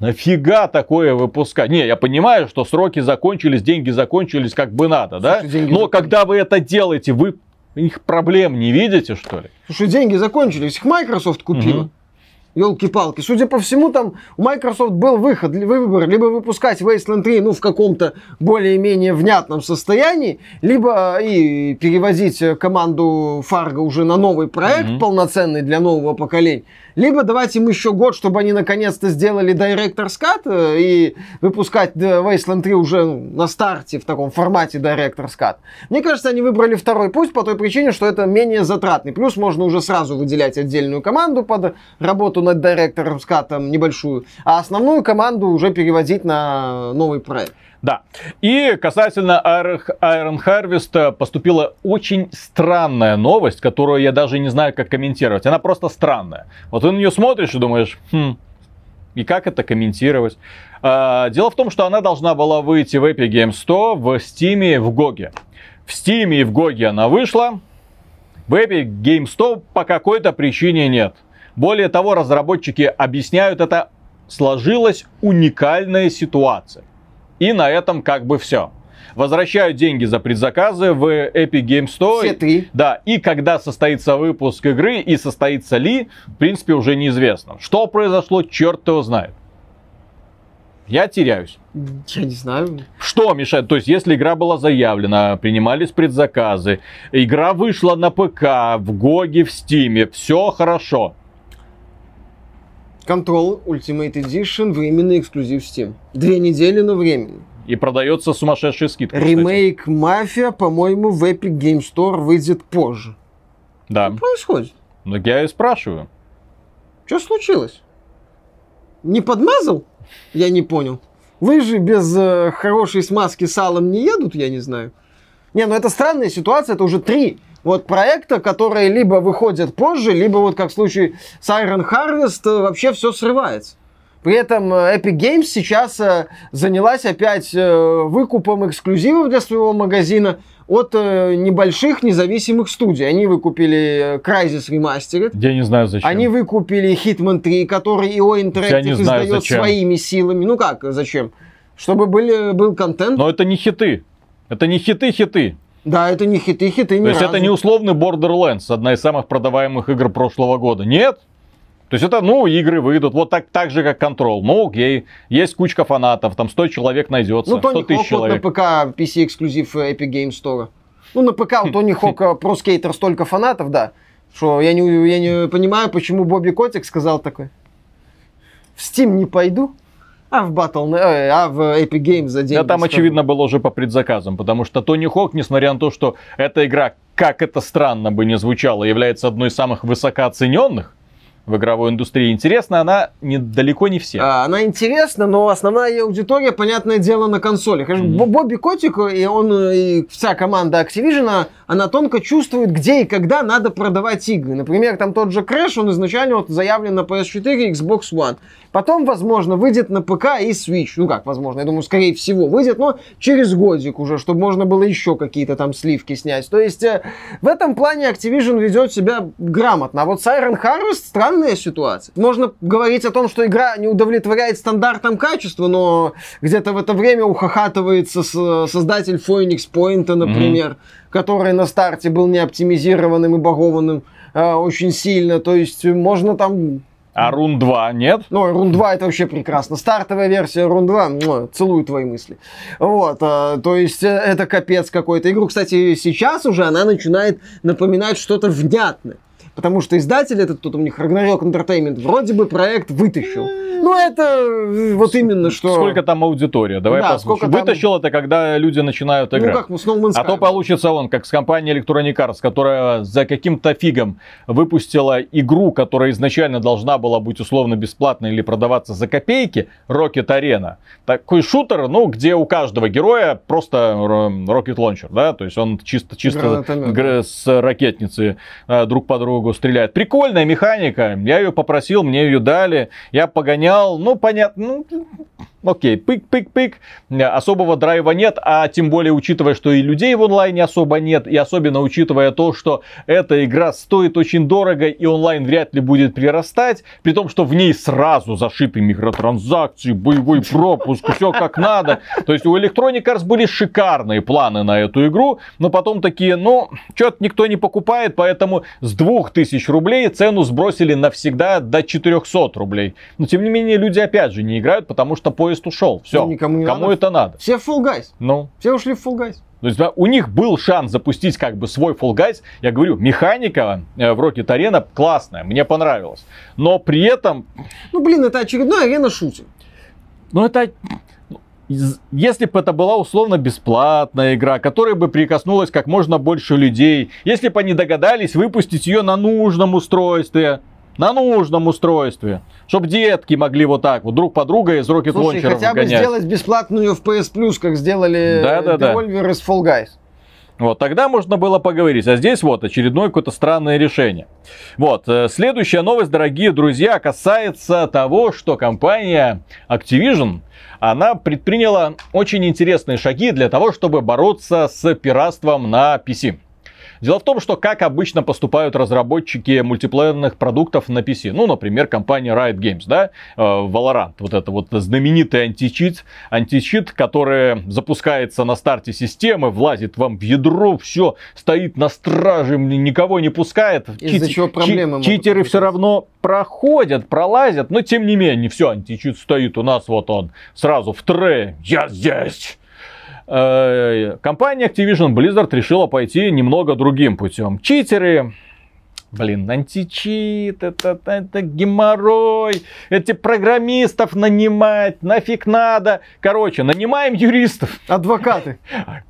Нафига такое выпускать? Не, я понимаю, что сроки закончились, деньги закончились как бы надо, да? Слушай, Но закончились. когда вы это делаете, вы их проблем не видите, что ли?
Слушай, деньги закончились, их Microsoft купила. Угу. Елки-палки. Судя по всему, там у Microsoft был выход, выбор, либо выпускать Wasteland 3 ну, в каком-то более-менее внятном состоянии, либо и перевозить команду Fargo уже на новый проект, mm-hmm. полноценный для нового поколения, либо давать им еще год, чтобы они наконец-то сделали Director's Cut э, и выпускать э, Wasteland 3 уже на старте в таком формате Director's Cut. Мне кажется, они выбрали второй путь по той причине, что это менее затратный. Плюс можно уже сразу выделять отдельную команду под работу над Director's Cut небольшую, а основную команду уже переводить на новый проект.
Да. И касательно Iron Harvest поступила очень странная новость, которую я даже не знаю, как комментировать. Она просто странная. Вот ты на нее смотришь и думаешь, хм, и как это комментировать? А, дело в том, что она должна была выйти в Epic Games 100, в Steam и в GOG. В Steam и в GOG она вышла, в Epic Games 100 по какой-то причине нет. Более того, разработчики объясняют это, сложилась уникальная ситуация. И на этом как бы все. Возвращают деньги за предзаказы в Epic Games Store.
Все три.
Да, и когда состоится выпуск игры и состоится ли, в принципе, уже неизвестно. Что произошло, черт его знает. Я теряюсь.
Я не знаю.
Что мешает? То есть, если игра была заявлена, принимались предзаказы, игра вышла на ПК, в GOG е, в Steam е, все хорошо.
Control Ultimate Edition временный эксклюзив Steam. Две недели, но временный.
И продается сумасшедшая скидка.
Ремейк Мафия, по-моему, в Epic Game Store выйдет позже.
Да.
Что происходит?
Ну, я и спрашиваю.
Что случилось? Не подмазал? Я не понял. Вы же без э, хорошей смазки салом не едут, я не знаю. Не, ну это странная ситуация, это уже три вот проекта, которые либо выходят позже, либо вот как в случае с Iron Harvest э, вообще все срывается. При этом э, Epic Games сейчас э, занялась опять выкупом эксклюзивов для своего магазина от небольших независимых студий. Они выкупили Crysis Remastered.
Я не знаю зачем.
Они выкупили Hitman 3, который IO Interactive издает зачем. своими силами. Ну как, зачем? Чтобы были, был контент.
Но это не хиты. Это не хиты-хиты.
Да, это не хиты, хиты
не То есть разу. это не условный Borderlands, одна из самых продаваемых игр прошлого года. Нет. То есть это, ну, игры выйдут, вот так, так же, как Control. Ну, окей, есть кучка фанатов, там 100 человек найдется, ну, 100 тысяч человек.
на ПК PC эксклюзив Epic Games Store. Ну, на ПК у Тони Хока про скейтер столько фанатов, да, что я не, я не понимаю, почему Бобби Котик сказал такой. В Steam не пойду, А в Battle, э, а в Epic Games за деньги.
Да там, очевидно, было уже по предзаказам, потому что Тони Хок, несмотря на то, что эта игра, как это странно бы не звучало, является одной из самых высокооцененных в игровой индустрии. Интересно, она не, далеко не все.
А, Она интересна, но основная ее аудитория, понятное дело, на консолях. Бо- Бобби Котик и он, и вся команда Activision, она тонко чувствует, где и когда надо продавать игры. Например, там тот же Crash, он изначально вот заявлен на PS4 и Xbox One. Потом, возможно, выйдет на ПК и Switch. Ну как, возможно, я думаю, скорее всего выйдет, но через годик уже, чтобы можно было еще какие-то там сливки снять. То есть э, в этом плане Activision ведет себя грамотно. А вот Siren Harvest странная ситуация. Можно говорить о том, что игра не удовлетворяет стандартам качества, но где-то в это время ухахатывается создатель Phoenix Point, например, который на старте был не оптимизированным и багованным э, очень сильно. То есть можно там
А Рун 2 нет?
ну, Рун 2 это вообще прекрасно. Стартовая версия Рун 2, муа, целую твои мысли. Вот, а, то есть э, это капец какой-то. Игру, кстати, сейчас уже она начинает напоминать что-то внятное. Потому что издатель этот, тут у них Ragnarok Entertainment, вроде бы проект вытащил. Ну, это э, вот именно что...
Сколько там аудитория? Давай
Да, сколько там-
Вытащил это, когда люди начинают
Ну,
играть.
как ну, с No Man's
А то получится он, как с компанией Electronic Arts, которая за каким-то фигом выпустила игру, которая изначально должна была быть условно бесплатной или продаваться за копейки, Rocket Arena. Такой шутер, ну, где у каждого героя просто Rocket Launcher, да, то есть он чисто, чисто
Гранатомет.
гр- с ракетницы э, друг по другу стреляет. Прикольная механика, я ее попросил, мне ее дали, я погонял, ну, понятно, ну, Окей, пык-пык-пык, особого драйва нет, а тем более учитывая, что и людей в онлайне особо нет, и особенно учитывая то, что эта игра стоит очень дорого и онлайн вряд ли будет прирастать, при том, что в ней сразу зашиты микротранзакции, боевой пропуск, все как надо. То есть у Electronic Arts были шикарные планы на эту игру, но потом такие, ну, что-то никто не покупает, поэтому с 2000 рублей цену сбросили навсегда до 400 рублей. Но тем не менее люди опять же не играют, потому что поезд ушел. Все,
Ну, никому не
кому
надо.
это надо?
Все в Fall Guys.
Ну,
Все ушли в Fall Guys.
то есть у них был шанс запустить как бы свой Fall Guys. Я говорю, механика э, в Rocket Arena классная, мне понравилась. Но при этом,
Ну, блин, это очередной арена-шутер.
ну это... из- Если бы это была условно бесплатная игра, которая бы прикоснулась как можно больше людей, если бы они догадались выпустить ее на нужном устройстве, на нужном устройстве, чтобы детки могли вот так вот друг по друга из Rocket
Слушай,
Launcher
хотя бы
гонять.
сделать бесплатную FPS Plus, как сделали
Да-да-да.
Devolver из Fall Guys.
Вот, тогда можно было поговорить. А здесь вот очередное какое-то странное решение. Вот, э, следующая новость, дорогие друзья, касается того, что компания Activision, она предприняла очень интересные шаги для того, чтобы бороться с пиратством на PC. Дело в том, что как обычно поступают разработчики мультиплеерных продуктов на PC. Ну, например, компания Riot Games, да, э, Valorant, вот это вот знаменитый античит, античит, который запускается на старте системы, влазит вам в ядро, все, стоит на страже, никого не пускает.
Из-за чего проблемы могут
читеры все равно проходят, пролазят, но тем не менее, все, античит стоит у нас, вот он, сразу в тре, я здесь. Э, Компания Activision Blizzard решила пойти немного другим путем. Читеры, Блин, античит, это, это геморрой, эти программистов нанимать, нафиг надо. Короче, нанимаем юристов.
Адвокаты.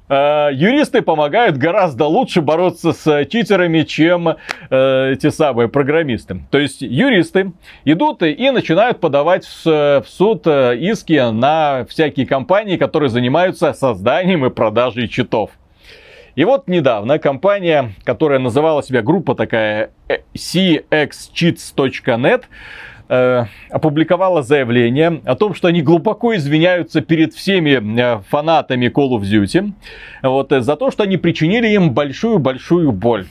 Э, юристы помогают гораздо лучше бороться с читерами, чем э, те самые программисты. То есть юристы идут и начинают подавать в суд э, иски на всякие компании, которые занимаются созданием и продажей читов. И вот недавно компания, которая называла себя группа такая э, cxcheats.net, э, опубликовала заявление о том, что они глубоко извиняются перед всеми э, фанатами Call of Duty вот, за то, что они причинили им большую-большую боль.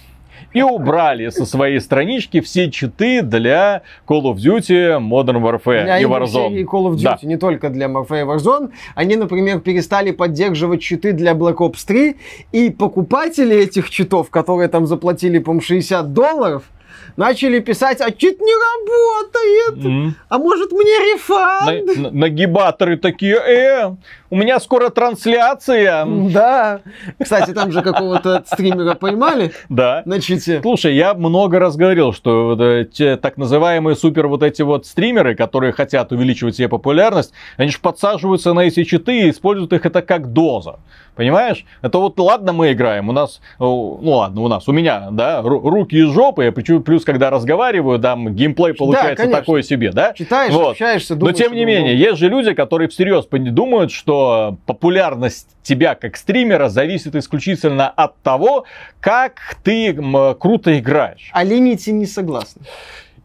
И убрали со своей странички все читы для Call of Duty, Modern Warfare и Warzone.
серии Call of Duty,
Да.
не только для Warfare и Warzone. Они, например, перестали поддерживать читы для Black Ops 3, и покупатели этих читов, которые там заплатили, по 60 долларов, начали писать, а чит не работает,
М.
а может мне рефанд?
На- на- Нагибаторы такие, э, у меня скоро трансляция.
Да. Кстати, там же какого-то стримера поймали
Да.
на чите.
Слушай, я много раз говорил, что вот, э, те так называемые супер вот эти вот стримеры, которые хотят увеличивать себе популярность, они же подсаживаются на эти читы и используют их это как доза. Понимаешь? Это вот ладно мы играем, у нас, о, ну ладно, у нас, у меня, да, ру- руки из жопы, я причем плюс когда разговариваю, там геймплей получается
конечно.
такой себе, да?
Читаешь,
Вот.
общаешься,
Но
думаешь,
тем не менее, есть же люди, которые всерьез думают, что популярность тебя как стримера зависит исключительно от того, как ты круто играешь.
А Ленити не согласны.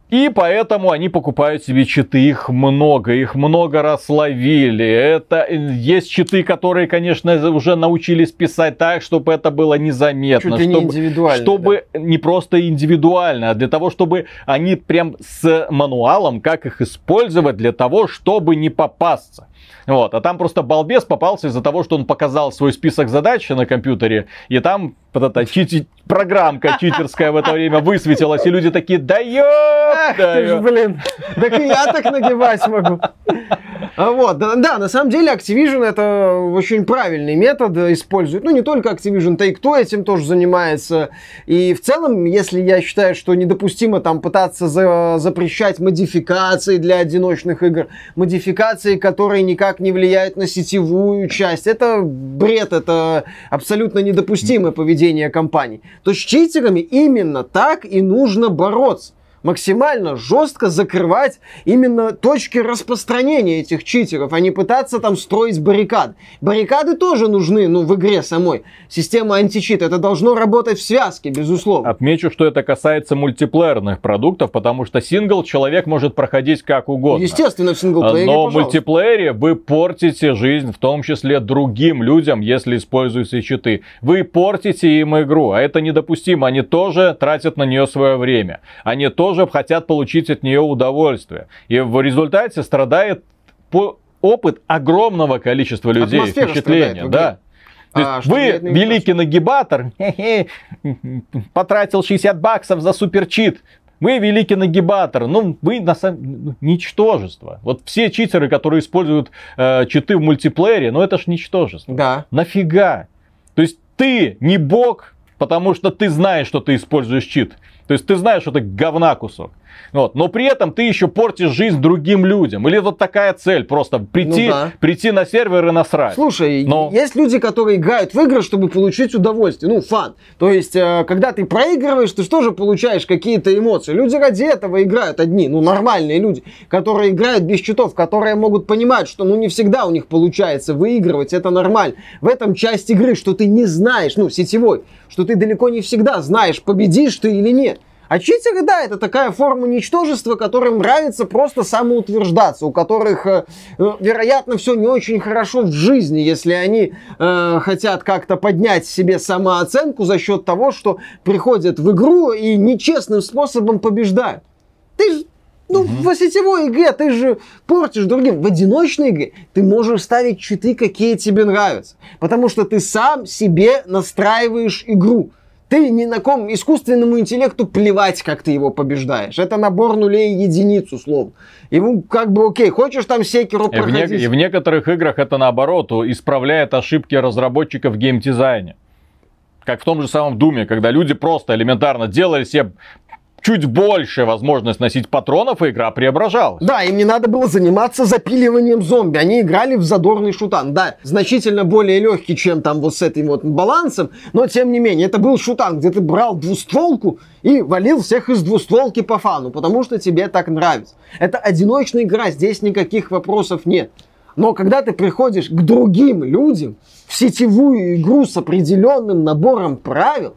И поэтому они покупают себе читы, их много, их много раз ловили. Это э, есть читы, которые, конечно, уже научились писать так, чтобы это было незаметно,
Чуть ли не
чтобы,
индивидуально.
чтобы не просто индивидуально, а для того, чтобы они прям с мануалом, как их использовать для того, чтобы не попасться. Вот, а там просто балбес попался из-за того, что он показал свой список задач на компьютере, и там вот эта программка читерская в это время высветилась, и люди такие, да ёп,
Ах
да
ты ж,
ёп».
блин, так и я так нагибать могу. А Вот, да, да, на самом деле Activision это очень правильный метод использует. Ну, не только Activision, Take-Two этим тоже занимается. И в целом, если я считаю, что недопустимо там пытаться за- запрещать модификации для одиночных игр, модификации, которые никак не влияют на сетевую часть, это бред, это абсолютно недопустимое поведение компаний, то с читерами именно так и нужно бороться максимально жестко закрывать именно точки распространения этих читеров, а не пытаться там строить баррикады. Баррикады тоже нужны, ну, в игре самой. Система античит, это должно работать в связке, безусловно.
Отмечу, что это касается мультиплеерных продуктов, потому что сингл человек может проходить как угодно.
Естественно, в синглплеере,
Но в
пожалуйста.
мультиплеере вы портите жизнь, в том числе другим людям, если используете читы. Вы портите им игру, а это недопустимо. Они тоже тратят на нее свое время. Они тоже хотят получить от нее удовольствие. И в результате страдает по- опыт огромного количества людей,
Атмосфера
впечатления.
страдает.
Да. То
А,
есть вы великий нагибатор, потратил 60 баксов за суперчит. Вы великий нагибатор, ну вы на самом ну, ничтожество. Вот все читеры, которые используют э, читы в мультиплеере, ну это ж ничтожество.
Да.
Нафига? То есть ты не бог, потому что ты знаешь, что ты используешь чит. То есть ты знаешь, что ты говна кусок. Вот. Но при этом ты еще портишь жизнь другим людям. Или вот такая цель, просто прийти,
Ну да.
прийти на сервер и насрать.
Слушай,
Но-
есть люди, которые играют в игры, чтобы получить удовольствие, ну, фан. То есть, э, когда ты проигрываешь, ты же тоже получаешь какие-то эмоции. Люди ради этого играют одни, ну, нормальные люди, которые играют без счетов, которые могут понимать, что, ну, не всегда у них получается выигрывать, это нормально. В этом часть игры, что ты не знаешь, ну, сетевой, что ты далеко не всегда знаешь, победишь ты или нет. А читеры, да, это такая форма ничтожества, которым нравится просто самоутверждаться, у которых, э, э, вероятно, все не очень хорошо в жизни, если они э, хотят как-то поднять себе самооценку за счет того, что приходят в игру и нечестным способом побеждают. Ты ж, ну, в сетевой игре ты же портишь другим. В одиночной игре ты можешь ставить читы, какие тебе нравятся. Потому что ты сам себе настраиваешь игру. Ты ни на ком искусственному интеллекту плевать, как ты его побеждаешь. Это набор нулей и единиц, условно. Ему как бы окей, хочешь там секеру
И в, не- и в некоторых играх это наоборот исправляет ошибки разработчиков в геймдизайне. Как в том же самом Думе, когда люди просто элементарно делали себе чуть больше возможность носить патронов, и игра преображалась.
Да, им не надо было заниматься запиливанием зомби. Они играли в задорный шутан. Да, значительно более легкий, чем там вот с этим вот балансом, но тем не менее, это был шутан, где ты брал двустволку и валил всех из двустволки по фану, потому что тебе так нравится. Это одиночная игра, здесь никаких вопросов нет. Но когда ты приходишь к другим людям в сетевую игру с определенным набором правил,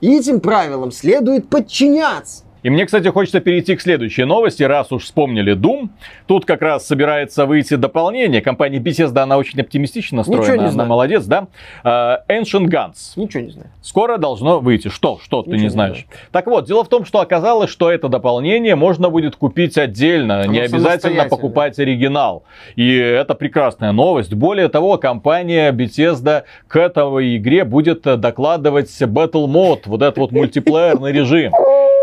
этим правилам следует подчиняться.
И мне, кстати, хочется перейти к следующей новости, раз уж вспомнили Doom. Тут как раз собирается выйти дополнение. Компания Bethesda, она очень оптимистично
Ничего
настроена,
не
она
знаю.
молодец, да? А, Ancient Guns.
Ничего не знаю.
Скоро должно выйти. Что? Что ты
Ничего
не
не
знаешь? Так вот, дело в том, что оказалось, что это дополнение можно будет купить отдельно, не обязательно покупать оригинал. И это прекрасная новость. Более того, компания Bethesda к этой игре будет э, докладывать Battle Mode, вот этот вот мультиплеерный режим.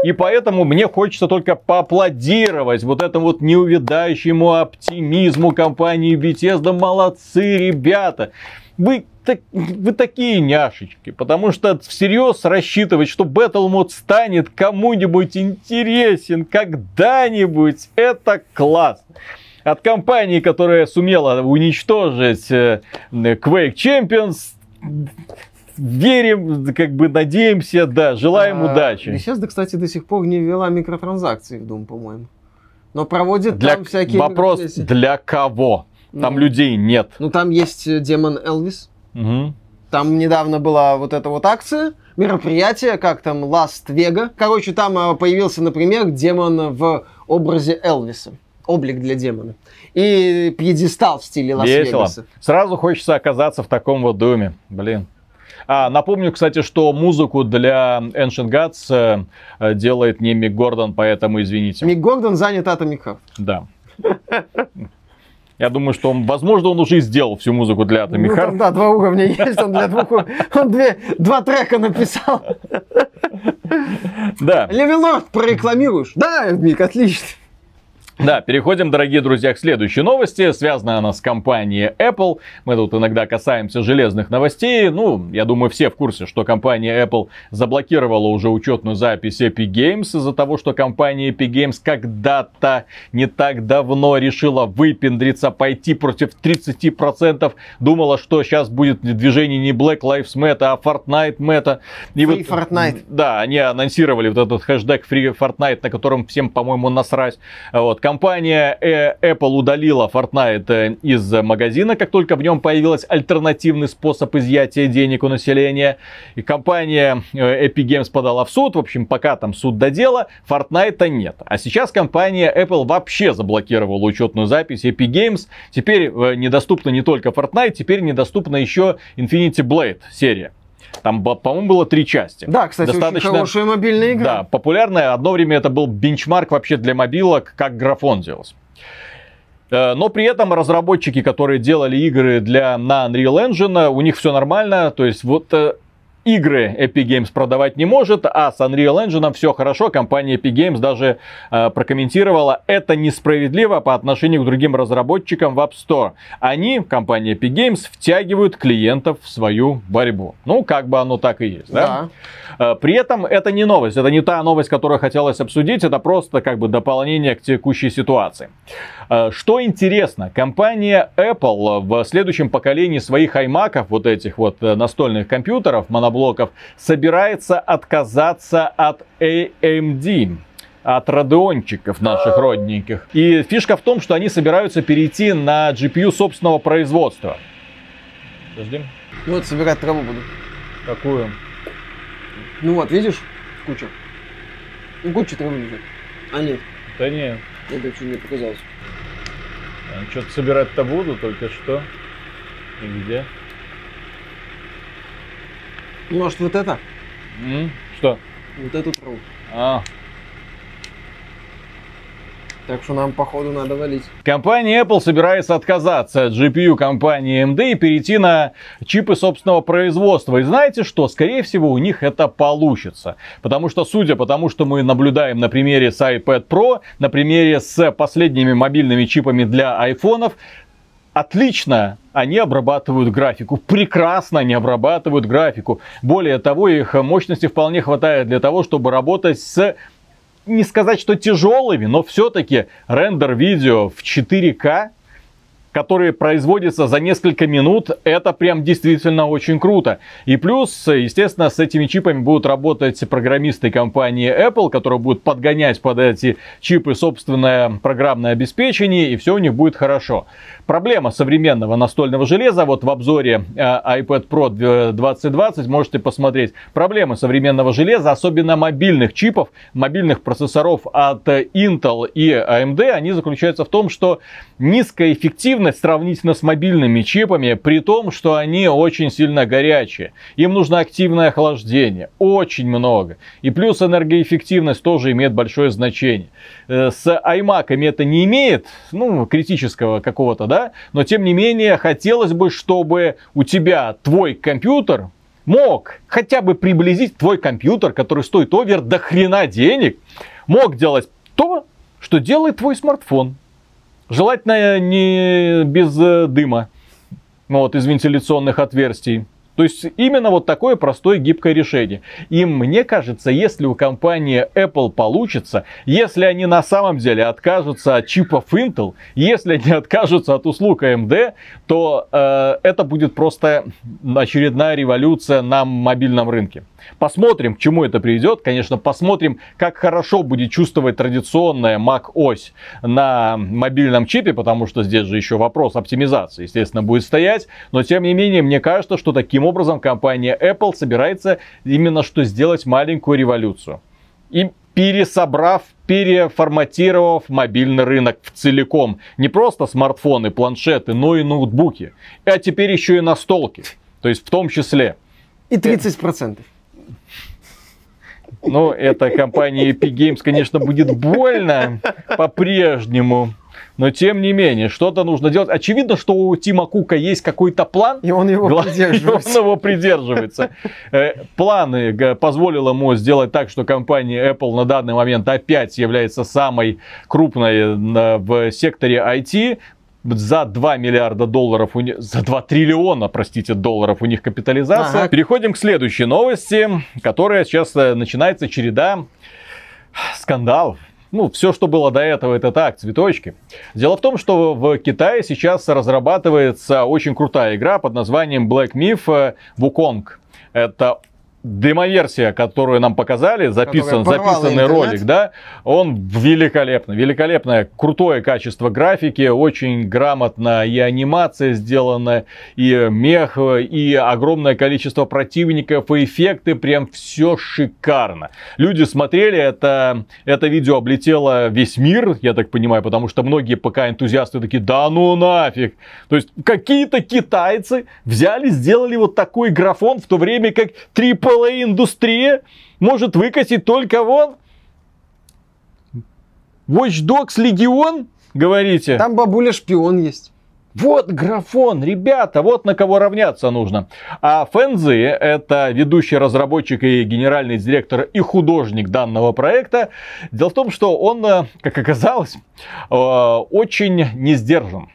И поэтому мне хочется только поаплодировать вот этому вот неувядающему оптимизму компании Bethesda. Молодцы, ребята! Вы вы такие няшечки, потому что всерьез рассчитывать, что Battle Mode станет кому-нибудь интересен когда-нибудь, это класс. От компании, которая сумела уничтожить э, Quake Champions, верим, как бы надеемся, да, желаем а, удачи.
Bethesda, кстати, до сих пор не ввела микротранзакции в Doom, по-моему. Но проводит
для,
там всякие
Вопрос, для кого? Там ну, людей нет.
Ну, там есть демон Элвис.
Угу.
Там недавно была вот эта вот акция, мероприятие, как там, Last Vega. Короче, там э, появился, например, демон в образе Элвиса. Облик для демона. И пьедестал в стиле Лас-Вегаса.
Сразу хочется оказаться в таком вот доме. Блин. А, напомню, кстати, что музыку для Ancient Gods э, делает не Мик Гордон, поэтому извините.
Мик Гордон занят Atomic Heart.
Да. Я думаю, что он, возможно, он уже сделал всю музыку для Atomic ну, Heart.
да, два уровня есть, он для двух Он две, два трека написал.
Да.
Левелорд прорекламируешь? Да, Мик, отлично.
Да, переходим, дорогие друзья, к следующей новости. Связана она с компанией Apple. Мы тут иногда касаемся железных новостей. Ну, я думаю, все в курсе, что компания Apple заблокировала уже учетную запись Epic Games из-за того, что компания Epic Games когда-то не так давно решила выпендриться, пойти против 30%. Думала, что сейчас будет движение не Black Lives Matter, а Fortnite Matter.
И Free вот, Fortnite.
Да, они анонсировали вот этот хэштег Free Fortnite, на котором всем, по-моему, насрать. Вот Компания э, Apple удалила Fortnite э, из магазина, как только в нем появился альтернативный способ изъятия денег у населения. И компания э, Epic Games подала в суд. В общем, пока там суд до дела, Fortnite нет. А сейчас компания Apple вообще заблокировала учетную запись Epic Games. Теперь недоступна не только Fortnite, теперь недоступна еще Infinity Blade серия. Там, по-моему, было три части.
Да, кстати, Достаточно, очень хорошая мобильная игра.
Да, популярная. Одно время это был бенчмарк вообще для мобилок, как графон делался. Э, но при этом разработчики, которые делали игры для, на Unreal Engine, у них все нормально. То есть вот э, игры Epic Games продавать не может, а с Unreal Engine все хорошо. Компания Epic Games даже э, прокомментировала, это несправедливо по отношению к другим разработчикам в App Store. Они, компания Epic Games, втягивают клиентов в свою борьбу. Ну, как бы оно так и есть, да? да. Э, при этом это не новость, это не та новость, которую хотелось обсудить, это просто как бы дополнение к текущей ситуации. Э, что интересно, компания Apple в следующем поколении своих iMac, вот этих вот э, настольных компьютеров, моноблоков, собирается отказаться от AMD от радиончиков наших родненьких. И фишка в том, что они собираются перейти на GPU собственного производства.
Подожди. Ну вот собирать траву буду.
Какую?
Ну вот, видишь? Куча. Ну, куча травы лежит. А нет.
Да нет.
Это что мне показалось.
Что-то собирать-то буду, только что. И где?
Может, вот это?
М? Что?
Вот эту траву.
А,
так что нам, походу, надо валить.
Компания Apple собирается отказаться от GPU компании AMD и перейти на чипы собственного производства. И знаете что? Скорее всего, у них это получится. Потому что, судя по тому, что мы наблюдаем на примере с iPad Pro, на примере с последними мобильными чипами для айфонов, отлично они обрабатывают графику, прекрасно они обрабатывают графику. Более того, их мощности вполне хватает для того, чтобы работать с не сказать, что тяжелыми, но все-таки рендер видео в 4К которые производятся за несколько минут, это прям действительно очень круто. И плюс, естественно, с этими чипами будут работать программисты компании Apple, которые будут подгонять под эти чипы собственное программное обеспечение, и все у них будет хорошо. Проблема современного настольного железа, вот в обзоре э, iPad Pro 2020 можете посмотреть. Проблема современного железа, особенно мобильных чипов, мобильных процессоров от Intel и AMD, они заключаются в том, что низкая эффективность сравнительно с мобильными чипами, при том, что они очень сильно горячие. Им нужно активное охлаждение, очень много. И плюс энергоэффективность тоже имеет большое значение. Э, с iMac это не имеет, ну, критического какого-то, да, но тем не менее хотелось бы, чтобы у тебя твой компьютер мог хотя бы приблизить твой компьютер, который стоит овер до хрена денег, мог делать то, что делает твой смартфон. Желательно не без э, дыма, вот, из вентиляционных отверстий. То есть именно вот такое простое гибкое решение. И мне кажется, если у компании Apple получится, если они на самом деле откажутся от чипов Intel, если они откажутся от услуг AMD, то э, это будет просто очередная революция на мобильном рынке. Посмотрим, к чему это приведет. Конечно, посмотрим, как хорошо будет чувствовать традиционная Mac ось на мобильном чипе, потому что здесь же еще вопрос оптимизации, естественно, будет стоять. Но, тем не менее, мне кажется, что таким образом компания Apple собирается именно что сделать маленькую революцию. И пересобрав, переформатировав мобильный рынок в целиком. Не просто смартфоны, планшеты, но и ноутбуки. А теперь еще и настолки. То есть в том числе.
И 30%.
Ну, это компания Epic Games, конечно, будет больно по-прежнему. Но тем не менее, что-то нужно делать. Очевидно, что у Тима Кука есть какой-то план.
И он его придерживается.
И он его придерживается. Э, планы позволил ему сделать так, что компания Apple на данный момент опять является самой крупной в секторе IT за 2 миллиарда долларов, у них, за 2 триллиона, простите, долларов у них капитализация. Ага. Переходим к следующей новости, которая сейчас э, начинается череда скандалов. Ну, все, что было до этого, это так, цветочки. Дело в том, что в Китае сейчас разрабатывается очень крутая игра под названием Black Myth э, Wukong. Это демоверсия, которую нам показали, записан, записанный ролик, да, он великолепно, великолепное, крутое качество графики, очень грамотно и анимация сделана, и мех, и огромное количество противников, и эффекты, прям все шикарно. Люди смотрели, это, это видео облетело весь мир, я так понимаю, потому что многие пока энтузиасты такие, да ну нафиг. То есть какие-то китайцы взяли, сделали вот такой графон, в то время как AAA целая индустрия может выкосить только вон Watch Dogs Legion, говорите?
Там бабуля шпион есть.
Вот графон, ребята, вот на кого равняться нужно. А Фэнзи, это ведущий разработчик и генеральный директор и художник данного проекта. Дело в том, что он, э, как оказалось, э, очень не сдержан.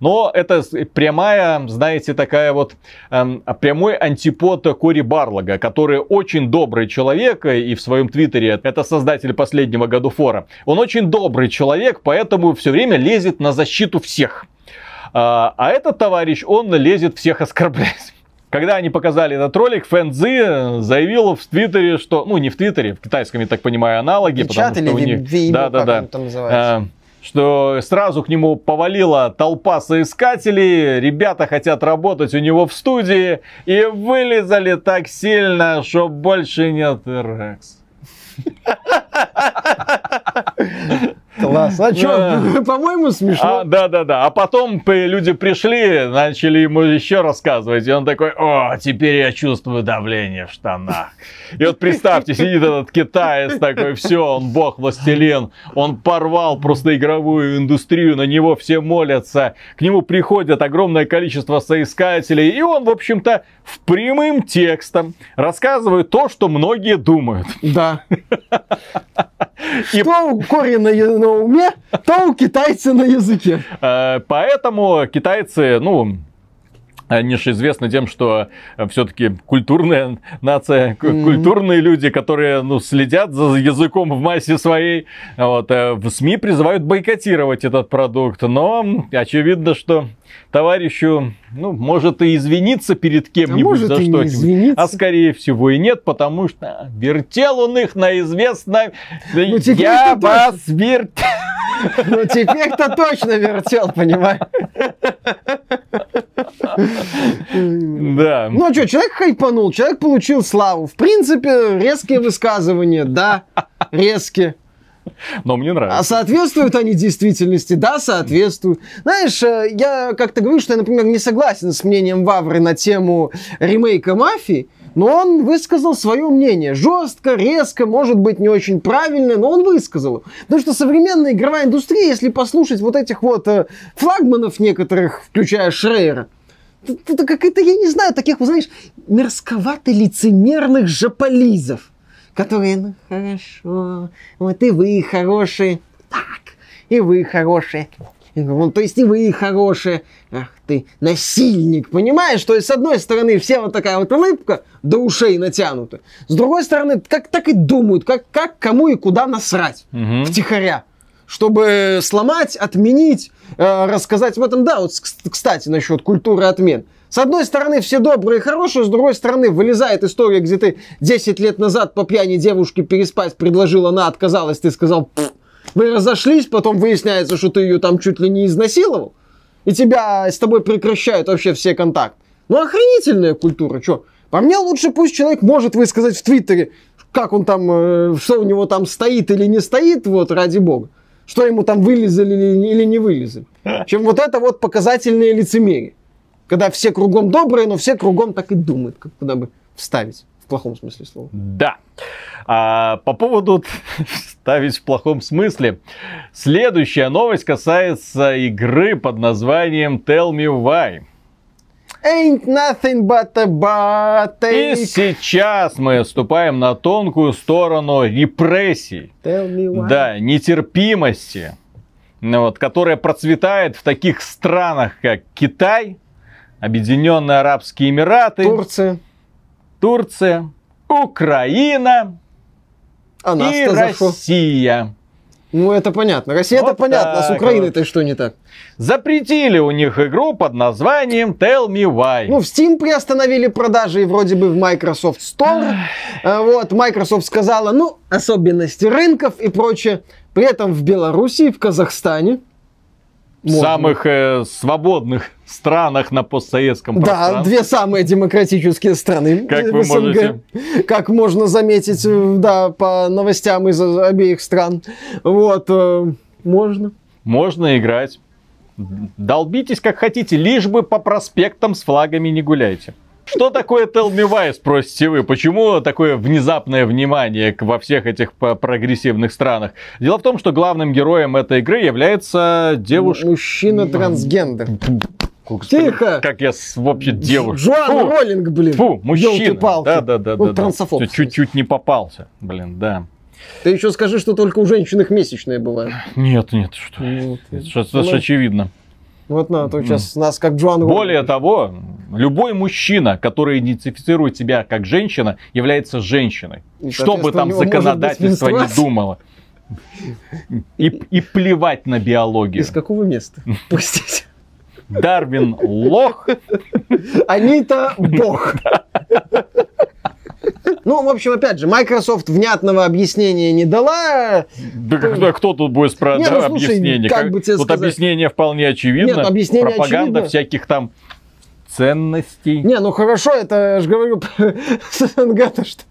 Но это прямая, знаете, такая вот эм, прямой антипод Кори Барлога, который очень добрый человек, и в своем твиттере, это создатель последнего году фора. Он очень добрый человек, поэтому все время лезет на защиту всех. А, а этот товарищ, он лезет всех оскорблять. Когда они показали этот ролик, Фэн Цзи заявил в Твиттере, что, ну не в Твиттере, в китайском, я так понимаю, аналоги,
Печат потому что у них,
ви, да, да, да, что сразу к нему повалила толпа соискателей, ребята хотят работать у него в студии и вылезали так сильно, что больше нет Рекс.
Класс. А что, по-моему, смешно.
А, да, да, да. А потом люди пришли, начали ему еще рассказывать. И он такой, о, теперь я чувствую давление в штанах. И вот представьте, сидит этот китаец такой, все, он бог, властелин. Он порвал просто игровую индустрию, на него все молятся. К нему приходят огромное количество соискателей. И он, в общем-то, в прямым текстом рассказывает то, что многие думают.
Да. Что у Кори на, на уме, то у китайца на языке.
Э, поэтому китайцы, ну, они же известны тем, что э, все-таки культурная нация, mm-hmm. культурные люди, которые ну, следят за языком в массе своей. Вот, э, в СМИ призывают бойкотировать этот продукт. Но очевидно, что товарищу, ну, может и извиниться перед кем-нибудь а за что-нибудь. А скорее всего и нет, потому что вертел он их на известном... Ну, Я вас вертел...
Ну, теперь-то точно вертел, понимаешь?
Да.
Ну а что, человек хайпанул, человек получил славу. В принципе, резкие высказывания, да, резкие.
Но мне нравится.
А соответствуют они действительности? Да, соответствуют. Знаешь, э, я как-то говорю, что я, например, не согласен с мнением Вавры на тему ремейка «Мафии», но он высказал свое мнение. Жестко, резко, может быть, не очень правильно, но он высказал. Потому что современная игровая индустрия, если послушать вот этих вот э, флагманов некоторых, включая Шрейера, Это какая-то, я не знаю, таких, знаешь, мерзковато-лицемерных жополизов, которые, ну, хорошо, вот и вы хорошие, так, и вы хорошие. Ну, то есть и вы хорошие. Ах ты, насильник, понимаешь? То есть, с одной стороны, все вот такая вот улыбка до ушей натянута. С другой стороны, как так и думают, как, как кому и куда насрать.
Мгм.
Втихаря. Чтобы сломать, отменить, э, рассказать об этом. Да, вот, кс- кстати, насчет культуры отмен. С одной стороны, все добрые и хорошие, с другой стороны, вылезает история, где ты 10 лет назад по пьяни девушке переспать предложил, она отказалась, ты сказал, вы разошлись, потом выясняется, что ты ее там чуть ли не изнасиловал, и тебя с тобой прекращают вообще все контакты. Ну, охренительная культура, что? По мне лучше пусть человек может высказать в Твиттере, как он там, э, что у него там стоит или не стоит, вот, ради бога. Что ему там вылезали или, не вылезали. Чем вот это вот показательное лицемерие. Когда все кругом добрые, но все кругом так и думают, как куда бы вставить. В плохом смысле слова.
Да. А, по поводу ставить в плохом смысле. Следующая новость касается игры под названием Tell Me Why.
Ain't nothing but a
И
body.
сейчас мы ступаем на тонкую сторону репрессий. Да, нетерпимости, ну вот, которая процветает в таких странах, как Китай, Объединенные Арабские Эмираты,
Турция.
Турция, Украина
А
и? Россия.
Ну, это понятно. Россия это
Вот
понятно. А с Украиной-то что не так?
Запретили у них игру под названием Tell Me Why.
Ну, в Steam приостановили продажи и вроде бы в Microsoft Store. Э, Вот, Microsoft сказала, ну, особенности рынков и прочее. При этом в Беларуси, в Казахстане. Можно.
самых э, свободных странах на постсоветском
Да, две самые демократические страны
Как вы
СНГ.
можете.
Как можно заметить, э, да, по новостям из обеих стран. Вот, э, можно.
Можно играть. Долбитесь как хотите, лишь бы по проспектам с флагами не гуляйте. Что такое Tell Me Why, спросите вы? Почему такое внезапное внимание во всех этих прогрессивных странах? Дело в том, что главным героем этой игры является девушка...
Мужчина-трансгендер. Тихо!
Как я вообще девушка.
Джоан
Фу,
Роллинг, блин.
Фу, мужчина. Да, да, да,
Ну,
да,
трансофоб,
Чуть- Чуть-чуть не попался, блин, да.
Ты еще скажи, что только у женщин их месячные бывают.
Нет, нет, что?
Ну,
Это ж- это ж очевидно.
Вот на, а то сейчас нас как Джоан.
Более того, любой мужчина, который идентифицирует себя как женщина, является женщиной.
И,
Что бы там законодательство не думало. И, и плевать на биологию.
Из какого места? Простите.
Дарвин лох.
Они-то бог. Ну, в общем, опять же, Microsoft внятного объяснения не дала.
Да кто, кто тут будет спрашивать
ну, слушай,
объяснение?
как бы тебе
Тут
сказать?
объяснение вполне очевидно.
Нет, объяснение
Пропаганда
очевидно.
всяких там ценностей.
Не, ну хорошо, это я же говорю с СНГ-то что.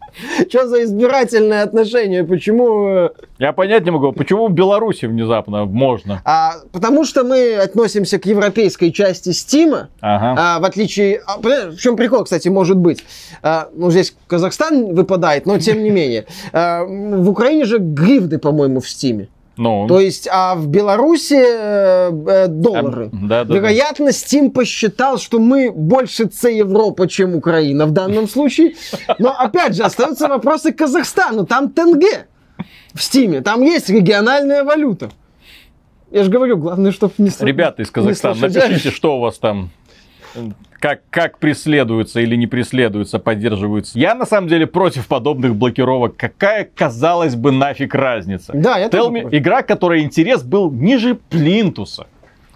Что за избирательное отношение? Почему? э,
Я понять не могу, почему в Беларуси внезапно можно.
А, потому что мы относимся к европейской части Стима,
Ага.
А, в отличие... а, в чем прикол, кстати, может быть? А, ну, здесь Казахстан выпадает, но тем не менее. А, в Украине же гривны, по-моему, в Стиме.
Ну,
То есть, а в Беларуси э, э, доллары.
а, да, да, да.
Вероятно, Steam посчитал, что мы больше С Европа, чем Украина в данном случае. Но, опять же, остаются вопросы к Казахстану. Там тенге в Стиме. Там есть региональная валюта. Я же говорю, главное, чтобы не.
Ребята из Казахстана, напишите, что у вас там, как, как преследуются или не преследуются, поддерживаются. Я, на самом деле, против подобных блокировок. Какая, казалось бы, нафиг разница?
Да, я
Tell me- игра, которой интерес был ниже плинтуса.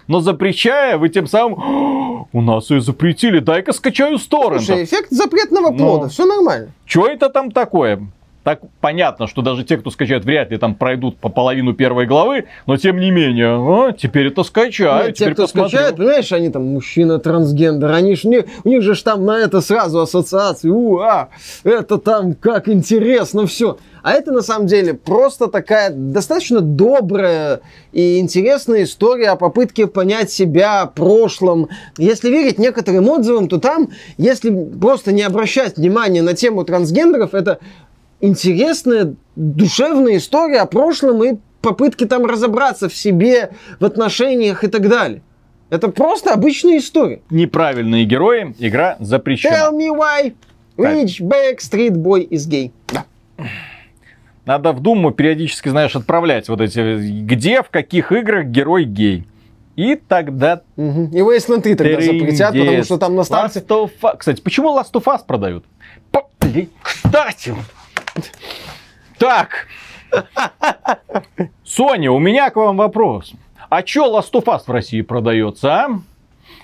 Но запрещая, вы тем самым... «О, У нас ее запретили, дай-ка скачаю с торрентов.
Слушай, эффект запретного плода,
Ну.
все нормально.
Что это там такое? Так понятно, что даже те, кто скачает, вряд ли там пройдут по половину первой главы, но тем не менее, а, теперь это скачаю,
Нет, те, кто
посмотрю.
скачает, понимаешь, они там мужчина трансгендер, они ж не, у них же ж там на это сразу ассоциации, уа, это там как интересно все. А это на самом деле просто такая достаточно добрая и интересная история о попытке понять себя, прошлом. Если верить некоторым отзывам, то там, если просто не обращать внимания на тему трансгендеров, это интересная, душевная история о прошлом и попытки там разобраться в себе, в отношениях и так далее. Это просто обычная история.
Неправильные герои, игра запрещена.
Tell me why which Backstreet Boy is gay. Да.
Надо в Думу периодически, знаешь, отправлять вот эти, где, в каких играх герой гей. И тогда...
Угу. И Wasteland 3 тогда запретят, потому что там на старте...
Last of Us. Кстати, почему Last of Us продают? Кстати. Так. Соня, у меня к вам вопрос. А чё Last of Us в России продается, а?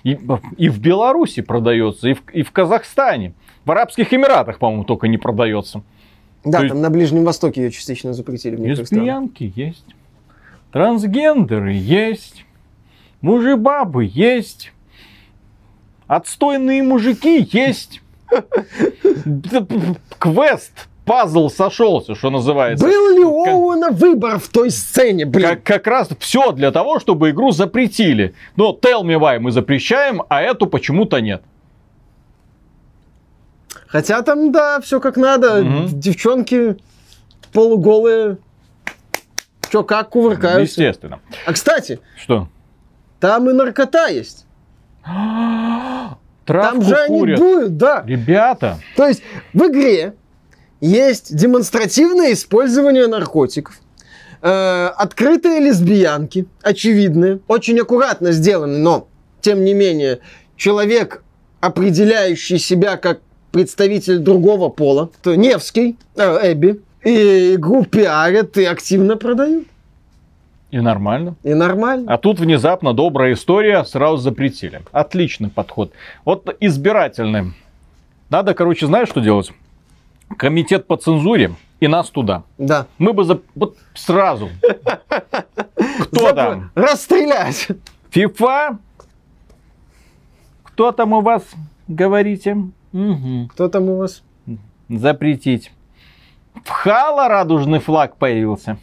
И, и в Беларуси продается, и в, и в Казахстане. В Арабских Эмиратах, по-моему, только не продается.
Да, То там есть... на Ближнем Востоке ее частично запретили.
Лесбиянки есть. Трансгендеры есть. Мужи-бабы есть. Отстойные мужики есть. Квест пазл сошелся, что называется.
Был ли у Оуэна выбор в той сцене, блин?
Как, как раз все для того, чтобы игру запретили. Но Tell Me Why мы запрещаем, а эту почему-то нет.
Хотя там, да, все как надо. Угу. Девчонки полуголые. Че, как кувыркаются.
Естественно.
А, кстати.
Что?
Там и наркота есть.
Травку
Там же
курят.
они будут, да.
Ребята.
То есть в игре есть демонстративное использование наркотиков. Э, открытые лесбиянки, очевидные, очень аккуратно сделаны, но, тем не менее, человек, определяющий себя как представитель другого пола, то Невский, э, Эбби, и игру пиарят и активно продают.
И нормально.
И нормально.
А тут внезапно добрая история сразу запретили. Отличный подход. Вот избирательный. Надо, короче, знаешь, что делать? Комитет по цензуре и нас туда.
Да.
Мы бы за... вот сразу. Кто там?
Расстрелять.
ФИФА? Кто там у вас, говорите?
Угу. Кто там у вас?
Запретить. В Halo радужный флаг появился.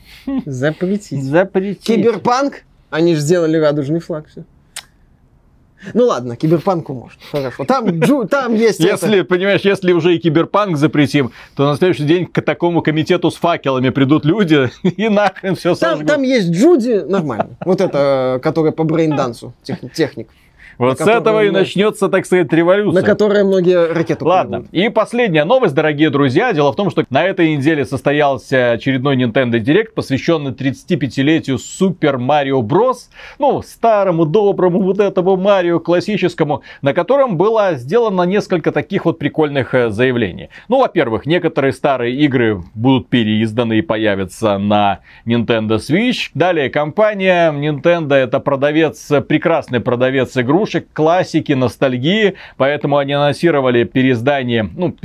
Запретить.
Запретить.
Киберпанк? Они же сделали радужный флаг. Все. Ну ладно, киберпанку может. Хорошо. Там, джу, там есть
Если,
это...
понимаешь, если уже и киберпанк запретим, то на следующий день к такому комитету с факелами придут люди и нахрен все
там, там есть Джуди, нормально. Вот это, которая по брейндансу, техник.
Вот с этого и начнется, так сказать, революция.
На которой многие ракеты
Ладно. Плывут. И последняя новость, дорогие друзья. Дело в том, что на этой неделе состоялся очередной Nintendo Direct, посвященный 35-летию Super Mario Bros. Ну, старому, доброму вот этому Марио классическому, на котором было сделано несколько таких вот прикольных э, заявлений. Ну, во-первых, некоторые старые игры будут переизданы и появятся на Nintendo Switch. Далее компания Nintendo это продавец, прекрасный продавец игрушек игрушек, классики, ностальгии, поэтому они анонсировали переиздание, ну,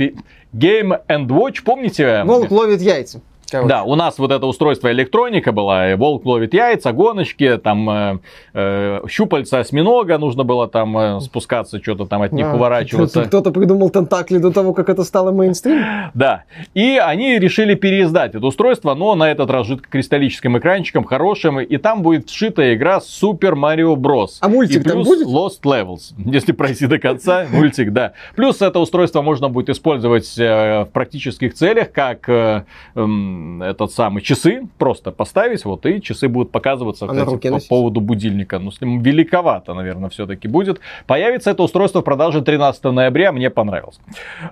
Game and Watch, помните?
Волк ловит яйца.
Короче. Да, у нас вот это устройство электроника была, волк ловит яйца, гоночки, там э, э, щупальца осьминога, нужно было там э, спускаться, что-то там от них а, уворачиваться.
Кто-то придумал тентакли до того, как это стало мейнстрим?
Да, и они решили переиздать это устройство, но на этот раз жидкокристаллическим экранчиком, хорошим, и там будет вшитая игра Super Mario Bros.
А мультик и
плюс
там будет?
Lost Levels, если пройти до конца, мультик, да. Плюс это устройство можно будет использовать э, в практических целях, как э, этот самый часы просто поставить, вот, и часы будут показываться, а кстати, по носить? поводу будильника. Ну, великовато, наверное, все-таки будет. Появится это устройство в продаже 13 ноября, мне понравилось.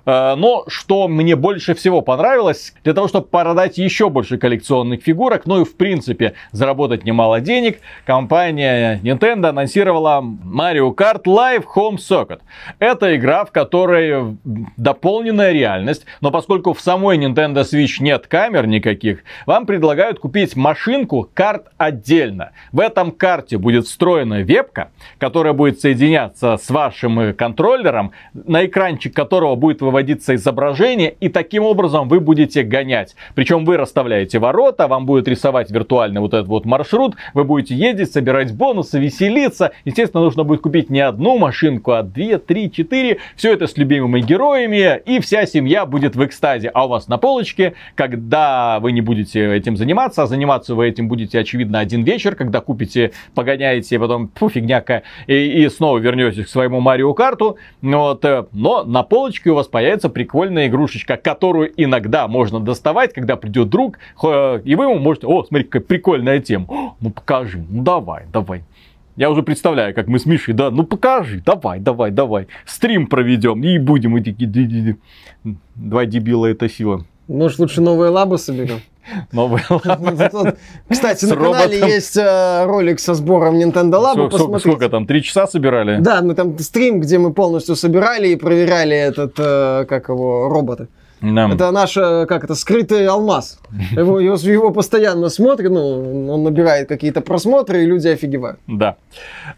Э, но что мне больше всего понравилось, для того, чтобы продать еще больше коллекционных фигурок, ну и в принципе заработать немало денег, компания Nintendo анонсировала Mario Kart Live Home Circuit. Это игра, в которой дополненная реальность, но поскольку в самой Nintendo Switch нет камер, никаких, вам предлагают купить машинку карт отдельно. В этом карте будет встроена вебка, которая будет соединяться с вашим контроллером, на экранчик которого будет выводиться изображение, и таким образом вы будете гонять. Причем вы расставляете ворота, вам будет рисовать виртуальный вот этот вот маршрут, вы будете ездить, собирать бонусы, веселиться. Естественно, нужно будет купить не одну машинку, а две, три, четыре. Все это с любимыми героями, и вся семья будет в экстазе. А у вас на полочке, когда вы не будете этим заниматься, а заниматься вы этим будете, очевидно, один вечер, когда купите, погоняете, и потом, фу, фигняка, и, и снова вернетесь к своему Марио Карту. Вот, э, но на полочке у вас появится прикольная игрушечка, которую иногда можно доставать, когда придет друг, и вы ему можете, о, смотри, какая прикольная тема, ну покажи, ну давай, давай. Я уже представляю, как мы с Мишей, да, ну покажи, давай, давай, давай. Стрим проведем и будем. И такие, ди- ди- ди. Два дебила это сила.
Может, лучше новые лабы соберем?
Новые
Вот, Кстати, на канале есть э, ролик со сбором Nintendo Labo,
Сколько, сколько там, три часа собирали?
Да, мы там стрим, где мы полностью собирали и проверяли этот, э, как его, робота.
Да.
Это наш, э, как это, скрытый алмаз. Его, его, его постоянно смотрят, ну, он набирает какие-то просмотры, и люди офигевают.
Да.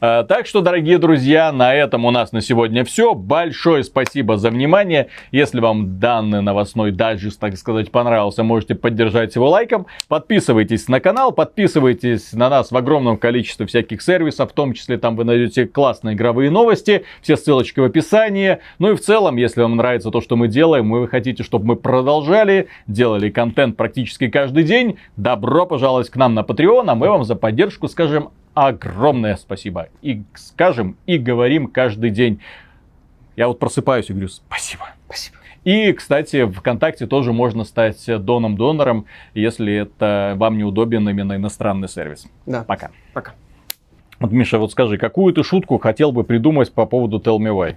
А, Так что, дорогие друзья, на этом у нас на сегодня все. Большое спасибо за внимание. Если вам данный новостной дайджест, так сказать, понравился, можете поддержать его лайком. Подписывайтесь на канал, подписывайтесь на нас в огромном количестве всяких сервисов, в том числе там вы найдете классные игровые новости, все ссылочки в описании. Ну и в целом, если вам нравится то, что мы делаем, и вы хотите, чтобы мы продолжали, делали контент практически каждый день, добро пожаловать к нам на Patreon, а мы вам за поддержку скажем огромное спасибо. И скажем, и говорим каждый день. Я вот просыпаюсь и говорю спасибо.
Спасибо.
И, кстати, в ВКонтакте тоже можно стать доном-донором, если это вам неудобен именно иностранный сервис.
Да,
Пока.
пока.
Вот, Миша, вот скажи, какую ты шутку хотел бы придумать по поводу Tell Me Why?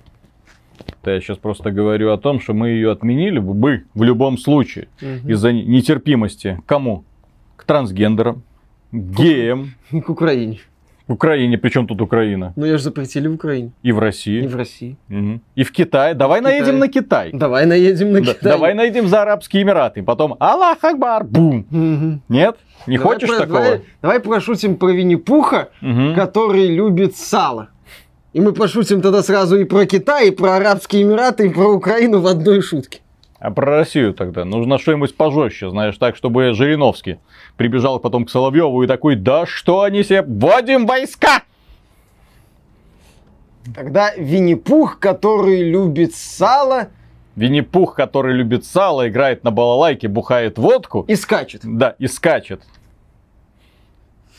Да я сейчас просто говорю о том, что мы ее отменили бы в любом случае
Мгм.
из-за нетерпимости. Кому? К трансгендерам, к геям,
К Украине.
в Украине, причем тут Украина,
Ну, ее же запретили в Украине.
и в
И
России,
в России.
Мгм. и в Китае. Давай
Китае.
наедем на Китай.
Давай наедем на
Да,
Китай.
Давай найдем за Арабские Эмираты. Потом Аллах Акбар, бум.
Мгм.
Нет? Не
Давай
хочешь
про-
такого?
Давай, давай пошутим про Винни-Пуха,
Мгм.
который любит сало. И мы пошутим тогда сразу и про Китай, и про Арабские Эмираты, и про Украину в одной шутке.
А про Россию тогда? Нужно что-нибудь пожестче, знаешь, так, чтобы Жириновский прибежал потом к Соловьеву и такой, да что они себе, вводим войска!
Тогда Винни-Пух, который любит сало
Винни-Пух, который любит сало, играет на балалайке, бухает водку,
и скачет.
да, и скачет.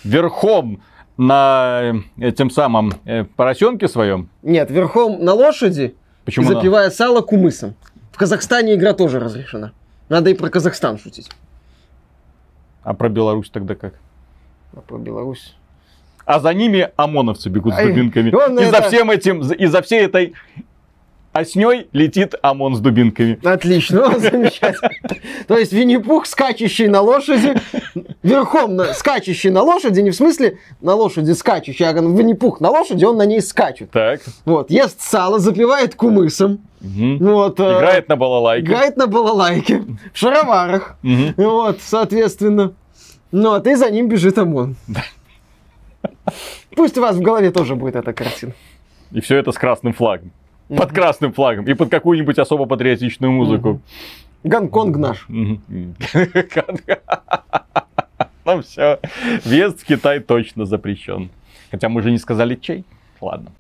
Верхом на э, тем самом э, поросенке своем.
Нет, верхом на лошади
Почему
и
на-
запивая сало кумысом. В Казахстане игра тоже разрешена. Надо и про Казахстан шутить.
А про Беларусь тогда как?
А про Беларусь.
А за ними ОМОНовцы бегут с дубинками.
он
И за всем этим, и за всей этой осней летит ОМОН с дубинками.
Отлично, замечательно. То есть Винни-Пух, скачущий на лошади, верхом на, скачущий на лошади, не в смысле на лошади скачущий, а Винни-Пух на лошади, он на ней скачет.
Так.
Вот, ест сало, запивает кумысом,
Мгм.
вот, э,
Играет на балалайке.
играет на балалайке, в шароварах,
Мгм.
вот, соответственно. Ну, а ты за ним бежит ОМОН. Пусть у вас в голове тоже будет эта картина.
И все это с красным флагом. Под красным флагом. И под какую-нибудь особо патриотичную музыку.
Гонконг наш.
Ну все. Въезд в Китай точно запрещен. Хотя мы же не сказали чей. Ладно.